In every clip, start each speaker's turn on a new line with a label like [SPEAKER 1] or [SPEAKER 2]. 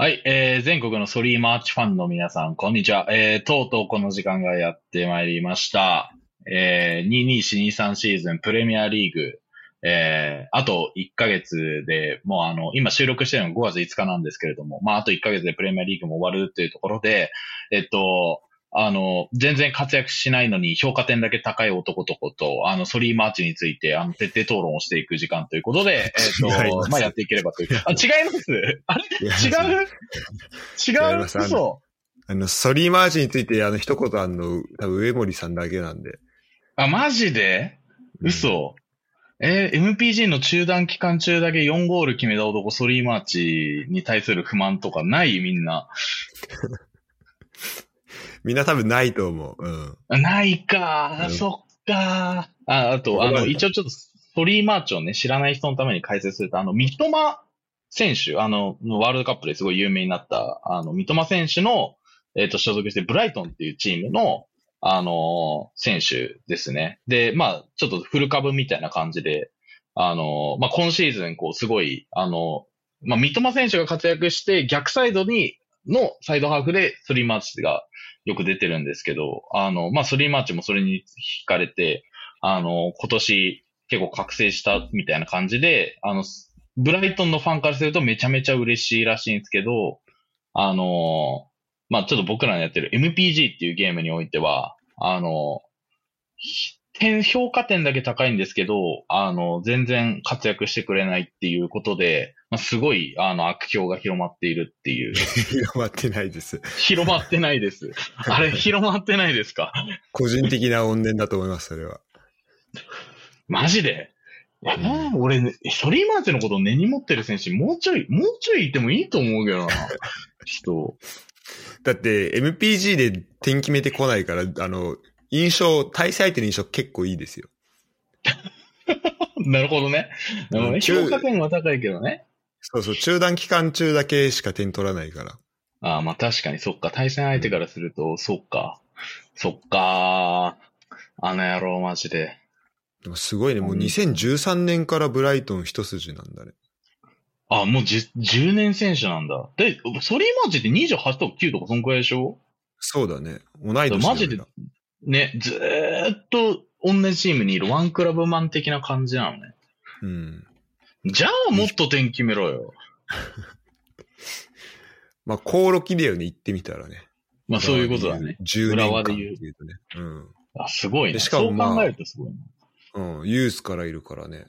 [SPEAKER 1] はい、えー、全国のソリーマーチファンの皆さん、こんにちは。えー、とうとうこの時間がやってまいりました。えー、22423シーズンプレミアリーグ、えー、あと1ヶ月で、もうあの、今収録してるのが5月5日なんですけれども、まあ、あと1ヶ月でプレミアリーグも終わるというところで、えっと、あの、全然活躍しないのに評価点だけ高い男とこと、あの、ソリーマーチについて、あの、徹底討論をしていく時間ということで、えっ
[SPEAKER 2] 違いま
[SPEAKER 1] と、
[SPEAKER 2] す。
[SPEAKER 1] まあ、やっていければという。あ、違います？あれ？違う？違
[SPEAKER 2] う？
[SPEAKER 1] 嘘？
[SPEAKER 2] あの、ソリーマーチについて、あの、一言あんの、多分上森さんだけなんで。
[SPEAKER 1] あ、マジで？嘘、えー MPG の中断期間中だけ4ゴール決めた男、ソリーマーチに対する不満とかない？みんな。
[SPEAKER 2] みんな多分ないと思う。うん。
[SPEAKER 1] あないか、
[SPEAKER 2] うん
[SPEAKER 1] そっかあ、あと、あの、一応ちょっと、ソリーマーチをね、知らない人のために解説すると、あの、三笘選手、あの、ワールドカップですごい有名になった、あの、三笘選手の、えっ、と、所属してブライトンっていうチームの、あの選手ですね。で、まあ、ちょっとフル株みたいな感じで、あのまあ、今シーズン、こう、すごい、あのまあ、三笘選手が活躍して、逆サイドに、のサイドハーフでスリーマーチがよく出てるんですけど、あの、まあ、スリーマーチもそれに惹かれて、あの、今年結構覚醒したみたいな感じで、あの、ブライトンのファンからするとめちゃめちゃ嬉しいらしいんですけど、あの、まあ、ちょっと僕らのやってる MPG っていうゲームにおいては、あの、点、評価点だけ高いんですけど、あの、全然活躍してくれないっていうことで、まあ、すごい、あの、悪評が広まっているっていう。
[SPEAKER 2] 広まってないです。
[SPEAKER 1] 広まってないです。あれ、広まってないですか？
[SPEAKER 2] 個人的な怨念だと思います、それは。
[SPEAKER 1] マジで？えー俺、ね、ソリーマーチのことを根に持ってる選手、もうちょい、もうちょいいてもいいと思うけどな。人。
[SPEAKER 2] だって、MPG で点決めてこないから、あの、印象、対戦相手の印象結構いいですよ。
[SPEAKER 1] なるほどね。評価点は高いけどね。
[SPEAKER 2] そうそう、中断期間中だけしか点取らないから。
[SPEAKER 1] ああ、まあ確かに、そっか。対戦相手からすると、そっか。そっか。あの野郎、マジで。
[SPEAKER 2] でもすごいね、もう
[SPEAKER 1] うん
[SPEAKER 2] 2013年からブライトン一筋なんだね。
[SPEAKER 1] あ、もうじ10年選手なんだ。で、ソリーマーチって28とか9とかそんくらいでしょ？
[SPEAKER 2] そうだね。同い年
[SPEAKER 1] マジでね、ずーっと同じチームにいるワンクラブマン的な感じなのね。
[SPEAKER 2] うん。
[SPEAKER 1] じゃあもっと点決めろよ。
[SPEAKER 2] まあ、コオロキだよね、言ってみたらね。
[SPEAKER 1] まあそういうことだね。
[SPEAKER 2] 10
[SPEAKER 1] 浦
[SPEAKER 2] 年間っていうとね。うん。
[SPEAKER 1] あ、すごいな。
[SPEAKER 2] でしかもまあ
[SPEAKER 1] そう考えるとすごいな。い
[SPEAKER 2] うん、ユースからいるからね。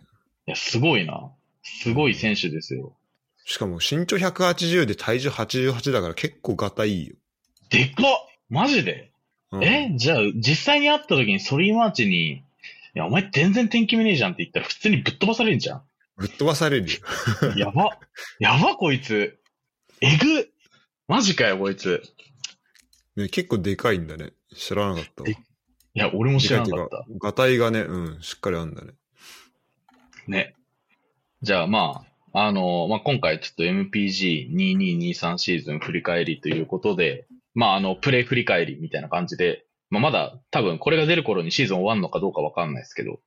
[SPEAKER 1] や、すごいな。すごい選手ですよ。
[SPEAKER 2] しかも身長180で体重88だから結構ガタいいよ。
[SPEAKER 1] でかっマジで、
[SPEAKER 2] うん
[SPEAKER 1] え？じゃあ、実際に会った時にソリーマーチに、いや、お前全然点決めねえじゃんって言ったら普通にぶっ飛ばされるじゃん。
[SPEAKER 2] ぶっ飛ばされるよ。
[SPEAKER 1] やば。やば、こいつ。えぐ。マジかよ、こいつ。
[SPEAKER 2] ね、結構でかいんだね。知らなかった
[SPEAKER 1] いや、俺も知らなかった
[SPEAKER 2] ガタイがね、うん、しっかりあるんだね。
[SPEAKER 1] ね。じゃあまあ、あのまあ、今回ちょっと MPG2223 シーズン振り返りということで、まあ、あの、プレイ振り返りみたいな感じで、まあ、まだ多分これが出る頃にシーズン終わるのかどうかわかんないですけど、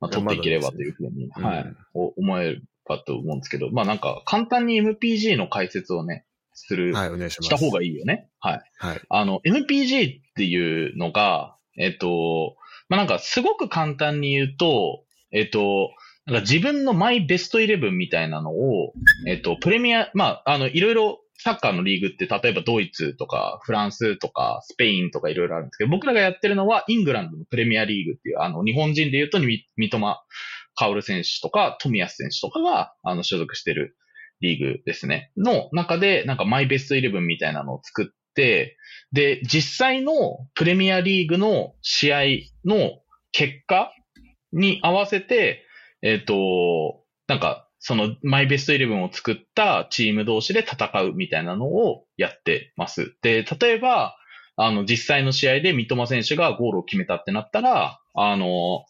[SPEAKER 1] まあ、取っていければというふうに、
[SPEAKER 2] うん
[SPEAKER 1] はい、お思えるかと思うんですけど、まあなんか簡単に MPG の解説をね、する、
[SPEAKER 2] はい、お願いします。
[SPEAKER 1] した方がいいよね。はい。
[SPEAKER 2] はい。
[SPEAKER 1] あの、MPG っていうのが、えっと、まあ、なんかすごく簡単に言うと、えっと、なんか自分のマイベストイレブンみたいなのを、えっと、プレミア、まあ、あの、いろいろサッカーのリーグって、例えばドイツとかフランスとかスペインとかいろいろあるんですけど、僕らがやってるのはイングランドのプレミアリーグっていう、あの、日本人で言うと三笘薫選手とか富安選手とかが、あの、所属してるリーグですね。の中で、なんかマイベストイレブンみたいなのを作って、で、実際のプレミアリーグの試合の結果に合わせて、えっ、と、なんか、そのマイベストイレブンを作ったチーム同士で戦うみたいなのをやってます。で、例えば、あの、実際の試合で三笘選手がゴールを決めたってなったら、あの、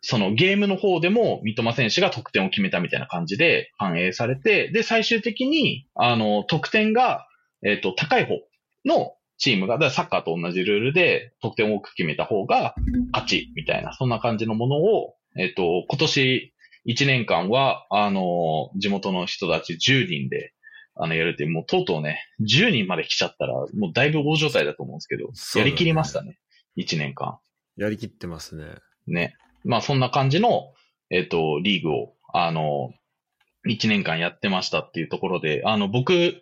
[SPEAKER 1] そのゲームの方でも三笘選手が得点を決めたみたいな感じで反映されて、で、最終的に、あの、得点が、えっ、と、高い方のチームが、だからサッカーと同じルールで得点を多く決めた方が勝ちみたいな、そんな感じのものを、えっ、と、今年1年間は、あの、地元の人たち10人で、あの、やるって、もうとうとうね、10人まで来ちゃったら、もうだいぶ大状態だと思うんですけど、やりきりましたね。1年間。
[SPEAKER 2] やりきってますね。
[SPEAKER 1] ね。まあそんな感じの、えっ、と、リーグを、あの、1年間やってましたっていうところで、あの、僕、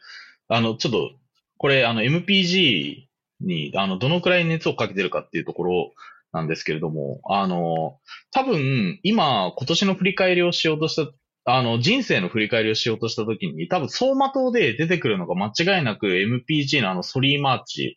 [SPEAKER 1] あの、ちょっと、これ、あの、MPG に、あの、どのくらい熱をかけてるかっていうところなんですけれども、あの、多分、今、今年の振り返りをしようとした、あの、人生の振り返りをしようとしたときに、多分、走馬灯で出てくるのが間違いなく MPG のあの、ソリーマーチ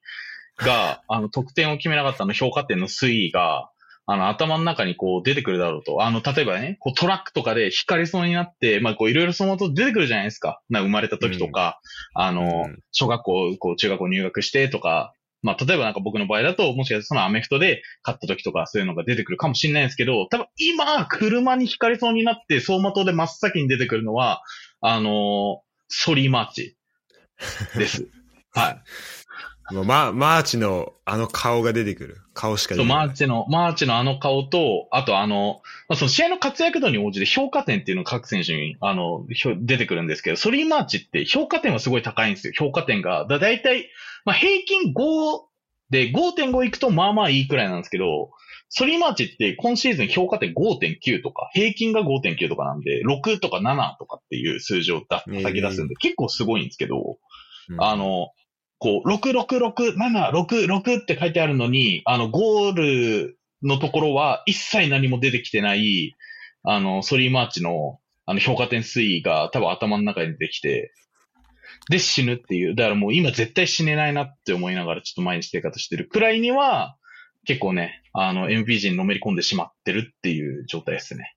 [SPEAKER 1] が、あの、得点を決めなかったあの評価点の推移が、あの、頭の中にこう出てくるだろうと。あの、例えばね、こうトラックとかで引かれそうになって、まあ、こういろいろその後出てくるじゃないですか。な生まれた時とか、あの、
[SPEAKER 2] うん
[SPEAKER 1] 小学校、こう中学校入学してとか、まあ、例えばなんか僕の場合だと、もしかしてそのアメフトで勝った時とかそういうのが出てくるかもしれないんですけど、多分今、車に引かれそうになって、走馬灯で真っ先に出てくるのは、あのソリーマーチです。はい。
[SPEAKER 2] もうママーチのあの顔が出てくる。顔しか出てこない。
[SPEAKER 1] マーチの、マーチのあの顔と、あとあの、まあ、その試合の活躍度に応じて評価点っていうのが各選手に、あの、出てくるんですけど、ソリーマーチって評価点はすごい高いんですよ。評価点が。だ、だいたい、まあ、平均5で5.5いくとまあまあいいくらいなんですけど、ソリーマーチって今シーズン評価点5.9とか、平均が5.9とかなんで、6とか7とかっていう数字を出
[SPEAKER 2] えー
[SPEAKER 1] 叩き出すんで、結構すごいんですけど、
[SPEAKER 2] うん
[SPEAKER 1] あの、こう、666、7、6、6って書いてあるのに、あの、ゴールのところは一切何も出てきてない、あの、ソリーマーチの、あの、評価点推移が多分頭の中に出てきて、で死ぬっていう。だからもう今絶対死ねないなって思いながらちょっと毎日生活してるくらいには、結構ね、あの、MPG にのめり込んでしまってるっていう状態ですね。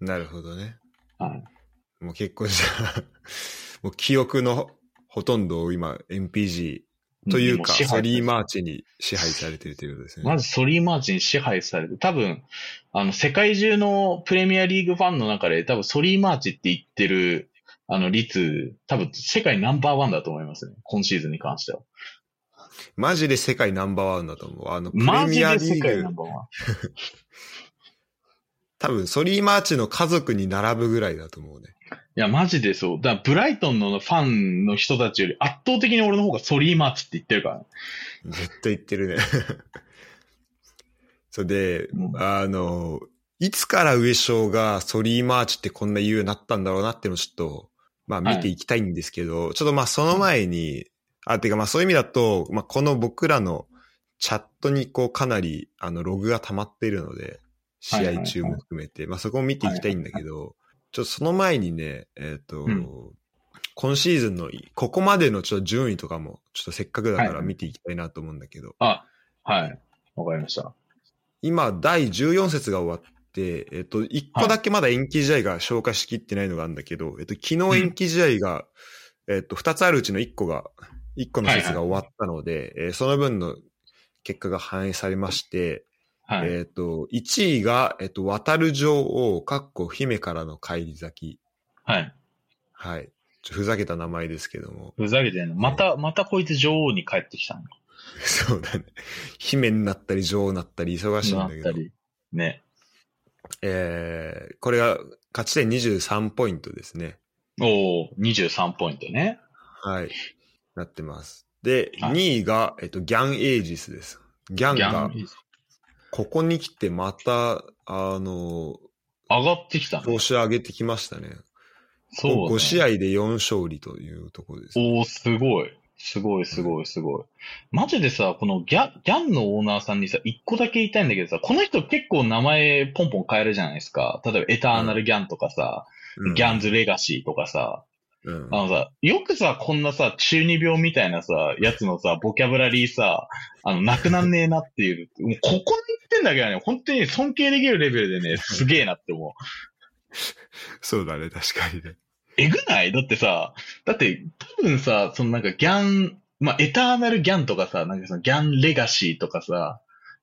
[SPEAKER 2] なるほどね。
[SPEAKER 1] はい。
[SPEAKER 2] もう結構じゃあ、もう記憶のほとんどを今 MPG というか、ソリーマーチに支配されてるということですね。
[SPEAKER 1] まずソリーマーチに支配されて、多分、あの、世界中のプレミアリーグファンの中で、多分ソリーマーチって言ってる、あの、率、多分世界ナンバーワンだと思いますね。今シーズンに関しては。
[SPEAKER 2] マジで世界ナンバーワンだと思う。あの、プレ
[SPEAKER 1] マジ
[SPEAKER 2] ミアリ
[SPEAKER 1] で世界ナ
[SPEAKER 2] ーグ、
[SPEAKER 1] ンバーワン。
[SPEAKER 2] 多分ソリーマーチの家族に並ぶぐらいだと思うね。
[SPEAKER 1] いや、マジでそう。だから、ブライトンのファンの人たちより圧倒的に俺の方がソリーマーチって言ってるからね。
[SPEAKER 2] 絶対言ってるね。そうで、
[SPEAKER 1] うん
[SPEAKER 2] あの、いつから上昇がソリーマーチってこんな言うようになったんだろうなっていうのをちょっと、まあ見ていきたいんですけど、ちょっとまあその前に、あ、てかまあそういう意味だと、まあこの僕らのチャットにこうかなりあのログが溜まっているので、試合中も含めて、まあそこを見ていきたいんだけど、ちょっとその前にね、えっ、と、
[SPEAKER 1] うん。
[SPEAKER 2] 今シーズンのここまでのちょっと順位とかも、ちょっとせっかくだか
[SPEAKER 1] はい
[SPEAKER 2] ら見ていきたいなと思うんだけど、
[SPEAKER 1] あ、はい。わかりました。
[SPEAKER 2] 今、第14節が終わって、えっと、1個だけまだ延期試合が消化しきってないのがあるんだけど、えっと、昨日延期試合が、えっと、2つあるうちの1個が、1個の節が終わったので、えーその分の結果が反映されまして、
[SPEAKER 1] はい。
[SPEAKER 2] えっと、1位が、えっと、渡る女王、かっこ姫からの帰り咲き。
[SPEAKER 1] はい。
[SPEAKER 2] はい。ちょふざけた名前ですけども。
[SPEAKER 1] ふざけてんの。また、またこいつ女王に帰ってきたの。
[SPEAKER 2] そうだね。姫になったり女王になったり忙しいんだけど。
[SPEAKER 1] なったり。ね。
[SPEAKER 2] えー、これが勝ち点23ポイントですね。
[SPEAKER 1] おお23ポイントね。
[SPEAKER 2] はい。なってます。で、
[SPEAKER 1] はい
[SPEAKER 2] 2位が、えっと、ギャンエイジスです。ギャンが
[SPEAKER 1] ン、、
[SPEAKER 2] ここに来てまた、あの、
[SPEAKER 1] 上がってきたね。
[SPEAKER 2] 調子上げてきましたね。
[SPEAKER 1] そう、ね。
[SPEAKER 2] 5試合で4勝利というところです。
[SPEAKER 1] おおすごい。すごい、すごい、すごい。マジでさ、このギャギャンのオーナーさんにさ、一個だけ言いたいんだけどさ、この人結構名前ポンポン変えるじゃないですか。例えばエターナルギャンとかさ、
[SPEAKER 2] うん
[SPEAKER 1] ギャンズレガシーとかさ、
[SPEAKER 2] うん
[SPEAKER 1] あのさ、よくさ、こんなさ、中二病みたいなさ、やつのさ、ボキャブラリーさ、あの、なくなんねえなっていう、もうここで言ってんだけどね、本当に尊敬できるレベルでね、すげえなって思う。
[SPEAKER 2] そうだね、確かにね。
[SPEAKER 1] えぐない？だってさ、だって多分さ、そのなんかギャン、まあ、エターナルギャンとかさ、なんかそのギャンレガシーとかさ、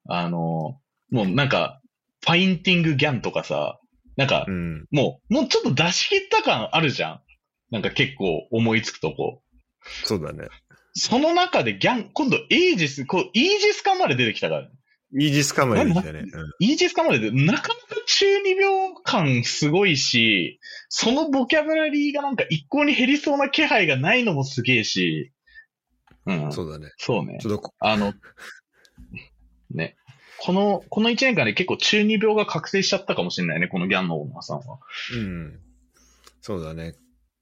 [SPEAKER 1] あの、もうなんか、ファインティングギャンとかさ、なんか
[SPEAKER 2] う、ん。
[SPEAKER 1] もう、もうちょっと出し切った感あるじゃん。なんか結構思いつくとこ。
[SPEAKER 2] そうだね。
[SPEAKER 1] その中でギャン、今度エイジス、こう、イージス感まで出てきたからね。
[SPEAKER 2] イージスカムレでしたね。うん
[SPEAKER 1] イージスカまでで、なかなか中二病感すごいし、そのボキャブラリーがなんか一向に減りそうな気配がないのもすげえし、うん。そう
[SPEAKER 2] そうだね。
[SPEAKER 1] ね
[SPEAKER 2] ち。ょっとこ、
[SPEAKER 1] あの、ね。この、この一年間で結構中二病が覚醒しちゃったかもしれないね、このギャンのオーナーさんは。
[SPEAKER 2] うん。そうだね。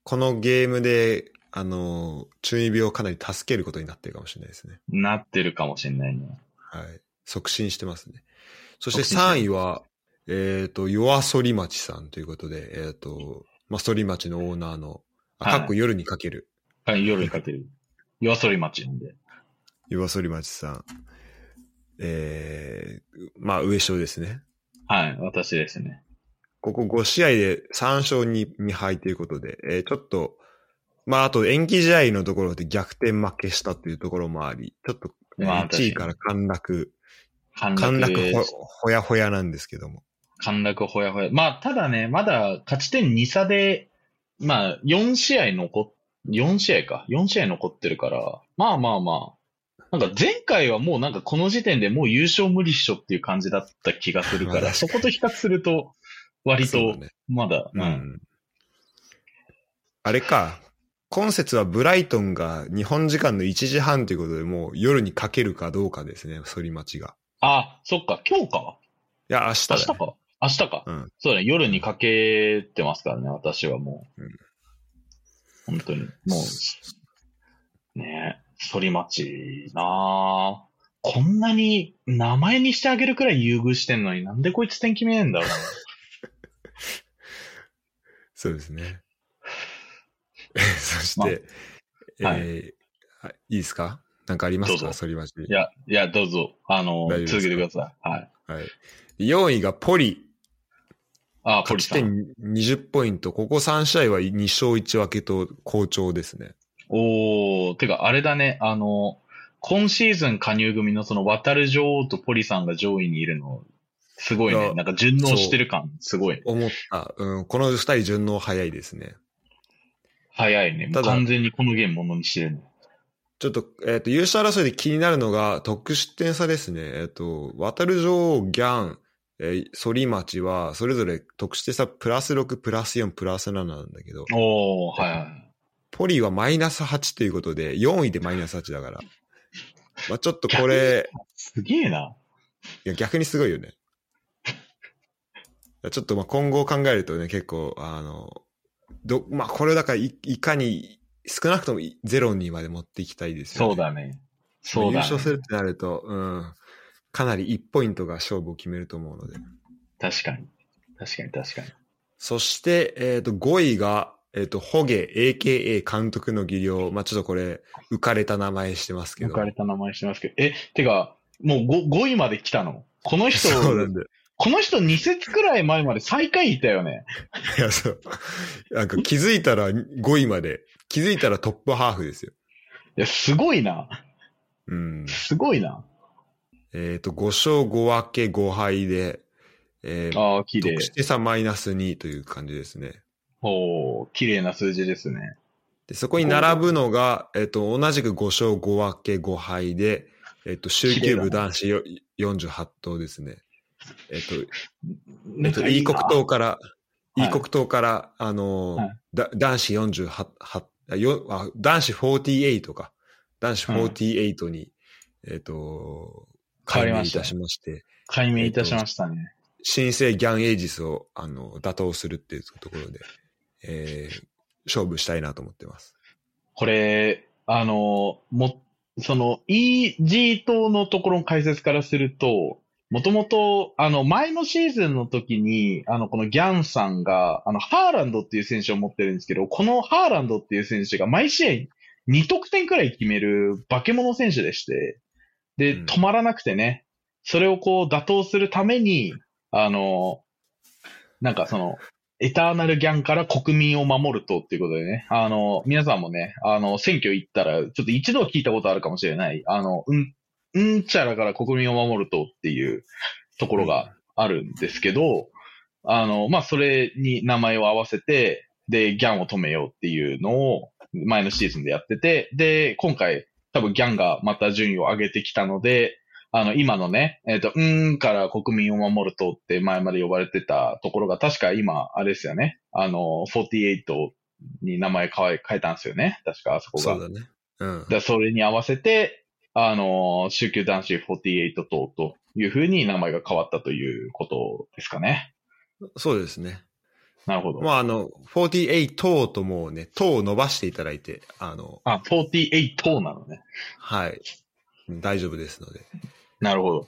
[SPEAKER 2] このゲームで、あの、中二病をかなり助けることになってるかもしれないですね。
[SPEAKER 1] なってるかもしれないね。
[SPEAKER 2] はい。促進してますね。そして
[SPEAKER 1] 促進して
[SPEAKER 2] 3位は、えっ、と、夜反町さんということで、えっ、と、まあ、反町のオーナーの、あ、
[SPEAKER 1] はい
[SPEAKER 2] かっこ夜にかける、
[SPEAKER 1] はい、夜にかける。夜反町なんで。
[SPEAKER 2] 夜反町さん。えー、まあ、上昇ですね。
[SPEAKER 1] はい、私ですね。
[SPEAKER 2] ここ5試合で3勝 2, 2敗ということで、えーちょっと、まあ、あと延期試合のところで逆転負けしたというところもあり、ちょっと、
[SPEAKER 1] まあ
[SPEAKER 2] 1位から陥落、
[SPEAKER 1] 陥
[SPEAKER 2] 陥
[SPEAKER 1] 落
[SPEAKER 2] 落ほほやほやなんですけども。
[SPEAKER 1] 陥落ほやほや。まあ、ただね、まだ勝ち点2差で、まあ、4試合残っ、4試合か。4試合残ってるから、まあまあまあ。なんか前回はもうなんかこの時点でもう優勝無理っしょっていう感じだった気がするから、そこと比較すると、割と
[SPEAKER 2] そうだ、ね。
[SPEAKER 1] まだ、
[SPEAKER 2] う
[SPEAKER 1] うん。
[SPEAKER 2] ん。あれか。今節はブライトンが日本時間の1時半ということで、もう夜にかけるかどうかですね、反町が。
[SPEAKER 1] あ、そっか、今日か。
[SPEAKER 2] いや、明日だ、ね。
[SPEAKER 1] 明日か。明日か。
[SPEAKER 2] うん。
[SPEAKER 1] そうだね、夜にかけてますからね、私はもう。
[SPEAKER 2] うん
[SPEAKER 1] 本当に。もう、ねえ、反町なあこんなに名前にしてあげるくらい優遇してんのになんでこいつ点決めねえんだろうな。
[SPEAKER 2] そうですね。そして、
[SPEAKER 1] まあ
[SPEAKER 2] えーはいいいですか？なんかありますか？反町。
[SPEAKER 1] いや、いや、どうぞ、あの、続けてください。はい。
[SPEAKER 2] はい。4位がポリ。
[SPEAKER 1] あ、ポリさん。
[SPEAKER 2] 勝ち点20ポイント。ここ3試合は2勝1分けと好調ですね。
[SPEAKER 1] おー、てか、あれだね、あの、今シーズン加入組のその渡る女王とポリさんが上位にいるの、すごいね。なんか順応してる感、すごい。
[SPEAKER 2] 思った。うん。この2人順応早いですね。
[SPEAKER 1] 早いね。も
[SPEAKER 2] ただ
[SPEAKER 1] う完全にこのゲームものにしてるね。
[SPEAKER 2] ちょっと、えっ、と、優勝争いで気になるのが、得失点差ですね。えっ、と、渡る女王、ギャン、えー、反町は、それぞれ得失点差プラス6、プラス4、プラス7なんだけど、
[SPEAKER 1] おー、はいはい。
[SPEAKER 2] ポリはマイナス8ということで、4位でマイナス8だから。まあちょっとこれ、
[SPEAKER 1] すげえな。
[SPEAKER 2] いや逆にすごいよね。ちょっとまあ今後を考えるとね、結構、あの、ど、まあこれだからいいかに少なくともゼロにまで持っていきたいですよね。
[SPEAKER 1] そうだね。そうだ、ね。
[SPEAKER 2] 優勝するってなると、うん、かなり1ポイントが勝負を決めると思うので。
[SPEAKER 1] 確かに。確かに確かに。
[SPEAKER 2] そして、えっ、と、5位が、えっ、と、ホゲ、AKA 監督の技量。まあ、ちょっとこれ、浮かれた名前してますけど。
[SPEAKER 1] 抜かれた名前してますけど。え、てか、もう 5, 5位まで来たの？この人、
[SPEAKER 2] そうなんだよ。
[SPEAKER 1] この人2節くらい前まで最下位いたよね。
[SPEAKER 2] いや、そう。なんか気づいたら5位まで、気づいたらトップハーフですよ。
[SPEAKER 1] いや、すごいな。
[SPEAKER 2] うん。
[SPEAKER 1] すごいな。
[SPEAKER 2] えっ、と、5勝5分け5敗で、えー、
[SPEAKER 1] ああ、綺麗
[SPEAKER 2] 得。して差マイナス2という感じですね。
[SPEAKER 1] おー、綺麗な数字ですね。
[SPEAKER 2] で、そこに並ぶのが、えっ、と、同じく5勝5分け5敗で、えっ、と、週休部男子よ48頭ですね。えっ、と、えっと、イー国党から、
[SPEAKER 1] い
[SPEAKER 2] イー国党から、あのー
[SPEAKER 1] はい
[SPEAKER 2] だ、男子48、あよあ男子48か。男子48に、えっ、と、改名いたしまして、
[SPEAKER 1] 解明いたしましたね。
[SPEAKER 2] 新生ギャンエイジスを、あの、打倒するっていうところで、えー勝負したいなと思ってます。
[SPEAKER 1] これ、あの、も、その、EG 党のところの解説からすると、もともと、あの、前のシーズンの時に、あの、このギャンさんが、あの、ハーランドっていう選手を持ってるんですけど、このハーランドっていう選手が毎試合2得点くらい決める化け物選手でして、で、
[SPEAKER 2] うん。
[SPEAKER 1] 止まらなくてね、それをこう打倒するために、あの、なんかその、エターナルギャンから国民を守る党っていうことでね、あの、皆さんもね、あの、選挙行ったら、ちょっと一度は聞いたことあるかもしれない、あの、うん、うんちゃらから国民を守る党っていうところがあるんですけど、あの、まあ、それに名前を合わせて、で、ギャンを止めようっていうのを前のシーズンでやってて、で、今回多分ギャンがまた順位を上げてきたので、あの、今のね、えっ、と、うーんから国民を守る党って前まで呼ばれてたところが、確か今、あれですよね。あの、48に名前変え変えたんですよね。確かあそこが。
[SPEAKER 2] そうだね。うん。
[SPEAKER 1] でそれに合わせて、あの、宗教男子48党というふうに名前が変わったということですかね。
[SPEAKER 2] そうですね。
[SPEAKER 1] なるほど。
[SPEAKER 2] まあ、あの、48等ともうね、等を伸ばしていただいて、あの、
[SPEAKER 1] あ、48党なのね。
[SPEAKER 2] はい。大丈夫ですので。
[SPEAKER 1] なるほど。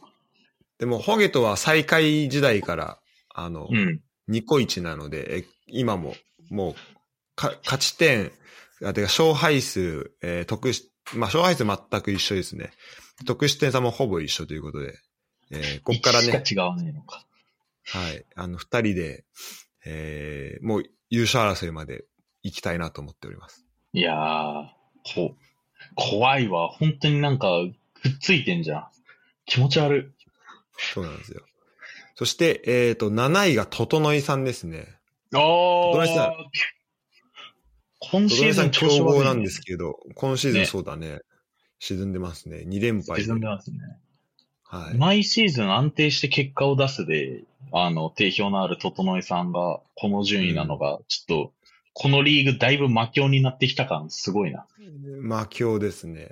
[SPEAKER 2] でも、ホゲとは最下位時代から、あの、
[SPEAKER 1] うん。
[SPEAKER 2] ニコイチなので、え今も、もう、か、勝ち点、あ、てか、勝敗数、えー得し、まあ、勝敗数全く一緒ですね。得失点差もほぼ一緒ということで、えーこっからね、
[SPEAKER 1] 1しか違わねえのか。
[SPEAKER 2] はい、あの、二人で、えーもう優勝争いまで行きたいなと思っております。
[SPEAKER 1] いやー、こ、怖いわ。本当になんか、くっついてんじゃん。気持ち悪
[SPEAKER 2] そうなんですよ。そして、えっ、と、7位が整井さんですね。
[SPEAKER 1] い。お
[SPEAKER 2] 整井さん
[SPEAKER 1] 今シーズン
[SPEAKER 2] 強豪なんですけど、今シーズン
[SPEAKER 1] ね
[SPEAKER 2] そうだね。沈んでますね。2連敗で。
[SPEAKER 1] 沈んでますね。
[SPEAKER 2] はい。
[SPEAKER 1] 毎シーズン安定して結果を出すで、あの、定評のある整井さんが、この順位なのが、ちょっと、このリーグだいぶ魔境になってきた感すごいな。
[SPEAKER 2] 魔境ですね。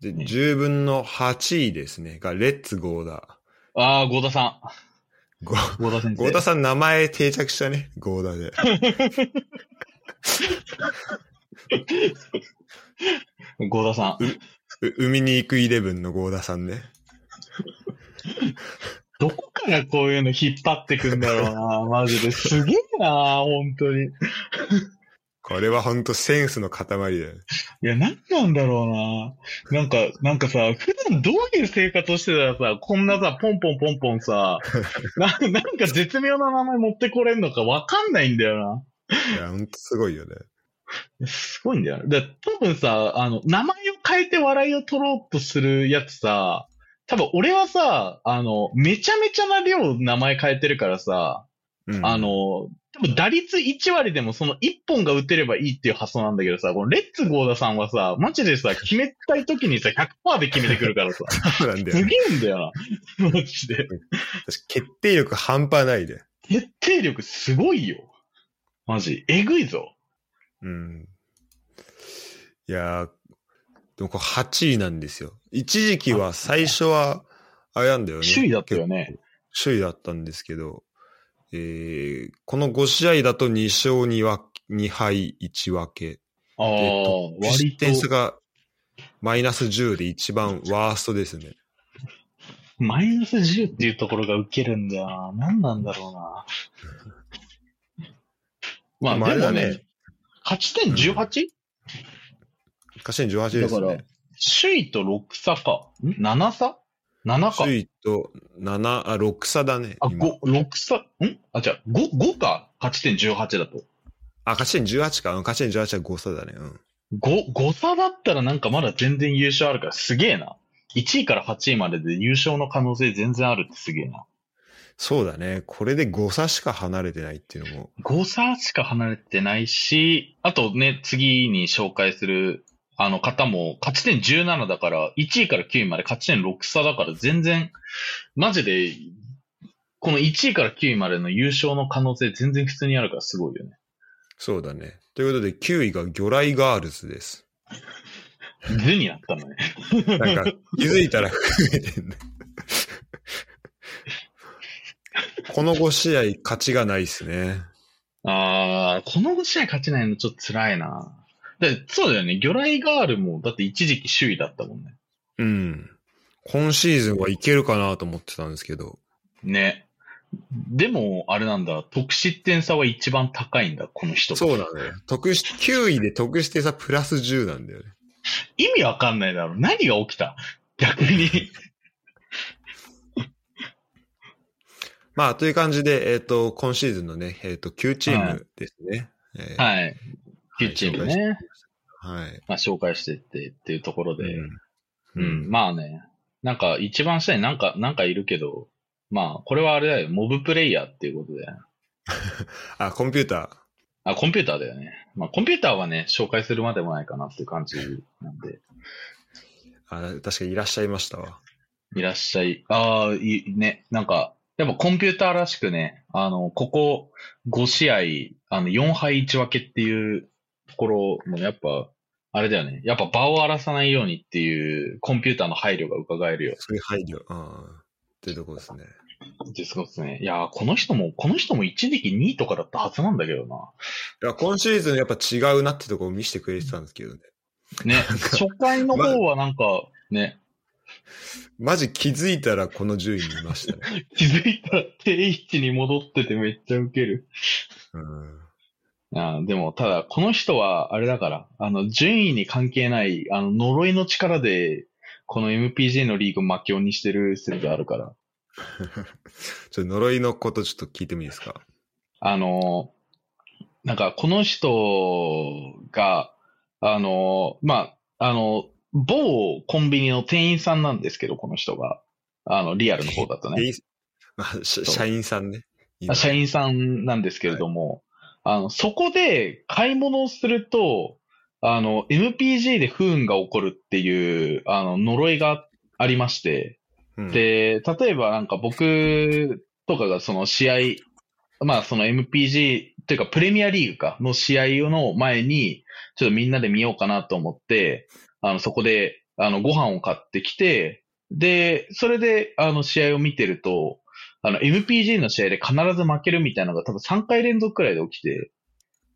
[SPEAKER 2] で、
[SPEAKER 1] ね
[SPEAKER 2] 10分の8位ですね。が、レッツゴーダ。
[SPEAKER 1] あー、ゴーダさ
[SPEAKER 2] ゴ
[SPEAKER 1] ん。ゴーダ先生。
[SPEAKER 2] ゴーダさん名前定着したね。ゴーダで。
[SPEAKER 1] ゴーダさん。
[SPEAKER 2] う海に行くイレブンのゴーダさんね。
[SPEAKER 1] どこからこういうの引っ張ってくんだろうな、マジで。すげえな、本当に。
[SPEAKER 2] これはほんとセンスの塊だよね。
[SPEAKER 1] いや、なんなんだろうな。なんか、なんかさ、普段どういう生活をしてたらさ、こんなさ、ポンポンポンポンさ、ななんか絶妙な名前持ってこれんのかわかんないんだよ
[SPEAKER 2] いや、ほんとすごいよね。
[SPEAKER 1] な。すごいんだよな。で、多分さ、あの、名前を変えて笑いを取ろうとするやつさ、多分俺はさ、あの、めちゃめちゃな量名前変えてるからさ、
[SPEAKER 2] うん、
[SPEAKER 1] あの、多分打率1割でもその1本が打てればいいっていう発想なんだけどさ、このレッツゴーダさんはさ、マジでさ、決めたい時にさ、100%で決めてくるからさ、
[SPEAKER 2] そうなんだよ
[SPEAKER 1] す
[SPEAKER 2] ね。
[SPEAKER 1] げえんだよな。マジで。
[SPEAKER 2] 確か決定力半端ないで。
[SPEAKER 1] 決定力すごいよ。マジ。えぐいぞ。
[SPEAKER 2] うん。いやー、でもこれ8位なんですよ。一時期は最初は、あれなんだよね。
[SPEAKER 1] 首位だったよね。
[SPEAKER 2] 首位だったんですけど、えー、この5試合だと2勝2分2敗1分け。
[SPEAKER 1] ああ、
[SPEAKER 2] で
[SPEAKER 1] 割
[SPEAKER 2] 失点差
[SPEAKER 1] と、
[SPEAKER 2] がマイナス10で一番ワーストですね。
[SPEAKER 1] マイナス10っていうところが受けるんだよな。何なんだろうな。まあ、
[SPEAKER 2] でも
[SPEAKER 1] ね
[SPEAKER 2] れだね、
[SPEAKER 1] 勝ち点 18?、
[SPEAKER 2] 勝ち点18です
[SPEAKER 1] だから
[SPEAKER 2] ね。
[SPEAKER 1] 首位と6差か。ん ?7 差 ?7 か。
[SPEAKER 2] 首位と7、あ、6差だね。
[SPEAKER 1] あ、
[SPEAKER 2] 今
[SPEAKER 1] 5、6差、ん？あ、じゃあ、5、5か。勝ち点18だと。
[SPEAKER 2] あ、勝ち点18か。うん勝ち点18は5差だね。うん。
[SPEAKER 1] 5、5差だったらなんかまだ全然優勝あるからすげえな。1位から8位までで優勝の可能性全然あるってすげえな。
[SPEAKER 2] そうだね。これで5差しか離れてないっていうのも。
[SPEAKER 1] 5差しか離れてないし、あとね、次に紹介するあの方も勝ち点17だから、1位から9位まで勝ち点6差だから全然、マジで、この1位から9位までの優勝の可能性全然普通にあるからすごいよね。
[SPEAKER 2] そうだね。ということで9位が魚雷ガールズです。
[SPEAKER 1] 図になったのね。
[SPEAKER 2] なんか気づいたら増えてんね。この5試合勝ちがないっすね。
[SPEAKER 1] ああ、この5試合勝ちないのちょっと辛いな。で、そうだよね。魚雷ガールも、だって一時期首位だったもんね。
[SPEAKER 2] うん。今シーズンはいけるかなと思ってたんですけど。
[SPEAKER 1] ね。でも、あれなんだ、得失点差は一番高いんだ、この人。
[SPEAKER 2] そうだね。得し、9位で得してさプラス10なんだよね。
[SPEAKER 1] 意味わかんないだろ。何が起きた？逆に。
[SPEAKER 2] まあ、という感じで、えっ、と、今シーズンのね、えっ、と、9チームですね。えー
[SPEAKER 1] はい。9チームね。
[SPEAKER 2] はい。
[SPEAKER 1] まあ、紹介してってっていうところで。
[SPEAKER 2] うん
[SPEAKER 1] うん、まあね。なんか、一番下になんか、なんかいるけど、まあ、これはあれだよ。モブプレイヤーっていうことで。
[SPEAKER 2] あ、コンピューター。
[SPEAKER 1] あ、コンピューターだよね。まあ、コンピューターはね、紹介するまでもないかなっていう感じなんで。
[SPEAKER 2] あ、確かにいらっしゃいましたわ。
[SPEAKER 1] いらっしゃい。ああ、いいね。なんか、やっぱコンピューターらしくね、あの、ここ5試合、あの、4敗1分けっていうところもやっぱ、あれだよね。やっぱ場を荒らさないようにっていうコンピューターの配慮が伺えるよ。
[SPEAKER 2] そういう配慮。ああ。っていうところですね。
[SPEAKER 1] ですごいですね。いやー、この人も、この人も一時期2位とかだったはずなんだけどな。
[SPEAKER 2] いや、今シーズンやっぱ違うなってところを見せてくれてたんですけどね。
[SPEAKER 1] ね、初回の方はなんか、ね、
[SPEAKER 2] マジ気づいたらこの順位にいましたね。
[SPEAKER 1] 気づいたら定位置に戻っててめっちゃウケる。
[SPEAKER 2] うん。
[SPEAKER 1] あーでも、ただ、この人は、あれだから、あの、順位に関係ない、あの、呪いの力で、この MPG のリーグを負け鬼にしてる説があるから。
[SPEAKER 2] ちょっと呪いのことちょっと聞いてもいいですか？
[SPEAKER 1] あの、なんか、この人が、あの、まあ、あの、某コンビニの店員さんなんですけど、この人が。あの、リアルの方だとね。
[SPEAKER 2] まあ、し社員さんね。
[SPEAKER 1] あ社員さんなんですけれども、あの、そこで買い物をすると、あの、MPG で不運が起こるっていう、あの、呪いがありまして、
[SPEAKER 2] うん、
[SPEAKER 1] で、例えばなんか僕とかがその試合、まあその MPG というかプレミアリーグかの試合の前に、ちょっとみんなで見ようかなと思って、あの、そこで、あの、ご飯を買ってきて、で、それで、あの、試合を見てると、あの、MPG の試合で必ず負けるみたいなのが多分3回連続くらいで起きて、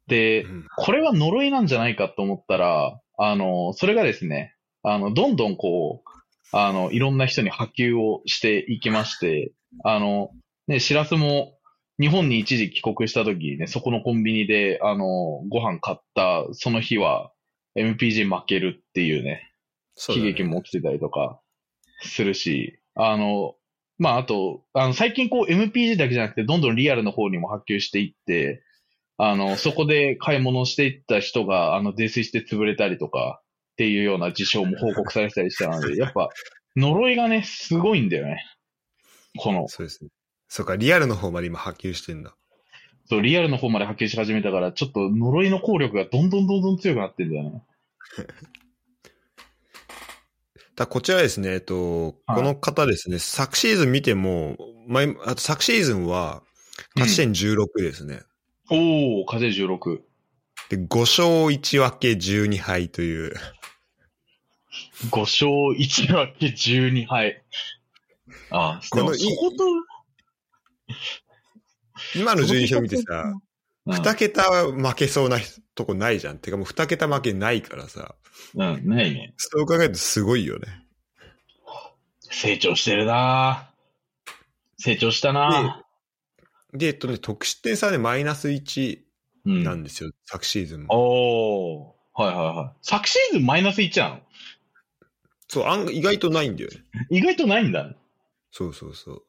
[SPEAKER 1] で
[SPEAKER 2] う、ん。
[SPEAKER 1] これは呪いなんじゃないかと思ったら、あの、それがですね、あの、どんどんこう、あの、いろんな人に波及をしていきまして、あの、ね、しらすも日本に一時帰国した時にね、そこのコンビニで、あの、ご飯買ったその日は MPG 負けるっていうね、悲劇も起きてたりとかするし、あの、まあ、あと、あの、最近こう MPG だけじゃなくて、どんどんリアルの方にも波及していって、あの、そこで買い物をしていった人が、あの、泥酔して潰れたりとか、っていうような事象も報告されてたりしたので、やっぱ、呪いがね、すごいんだよね。この、
[SPEAKER 2] そうですね。そうか、リアルの方まで今波及してんだ。
[SPEAKER 1] そう、リアルの方まで波及し始めたから、ちょっと呪いの効力がどんどんどんどん強くなってんだよね。
[SPEAKER 2] だこちらですね、えっと、
[SPEAKER 1] はい
[SPEAKER 2] この方ですね、昨シーズン見ても、前、あと昨シーズンは、勝ち点16ですね。
[SPEAKER 1] おー、風16。
[SPEAKER 2] で、5勝1分け12敗という。
[SPEAKER 1] 5勝1分け12敗。ああ、そこと、
[SPEAKER 2] 今の順位表見てさ、
[SPEAKER 1] うん
[SPEAKER 2] 2桁負けそうなとこないじゃん。てかもう2桁負けないからさ、
[SPEAKER 1] うん、ないね。
[SPEAKER 2] そう考えるとすごいよね。
[SPEAKER 1] 成長してるな成長したな
[SPEAKER 2] で、えっとね、得失点差でマイナス1
[SPEAKER 1] うん。
[SPEAKER 2] なんですよ、昨シーズンも。
[SPEAKER 1] おー。はいはいはい。昨シーズンマイナス1なの？
[SPEAKER 2] そう、案外意外とないんだよね。
[SPEAKER 1] 意外とないんだね。
[SPEAKER 2] そうそうそう。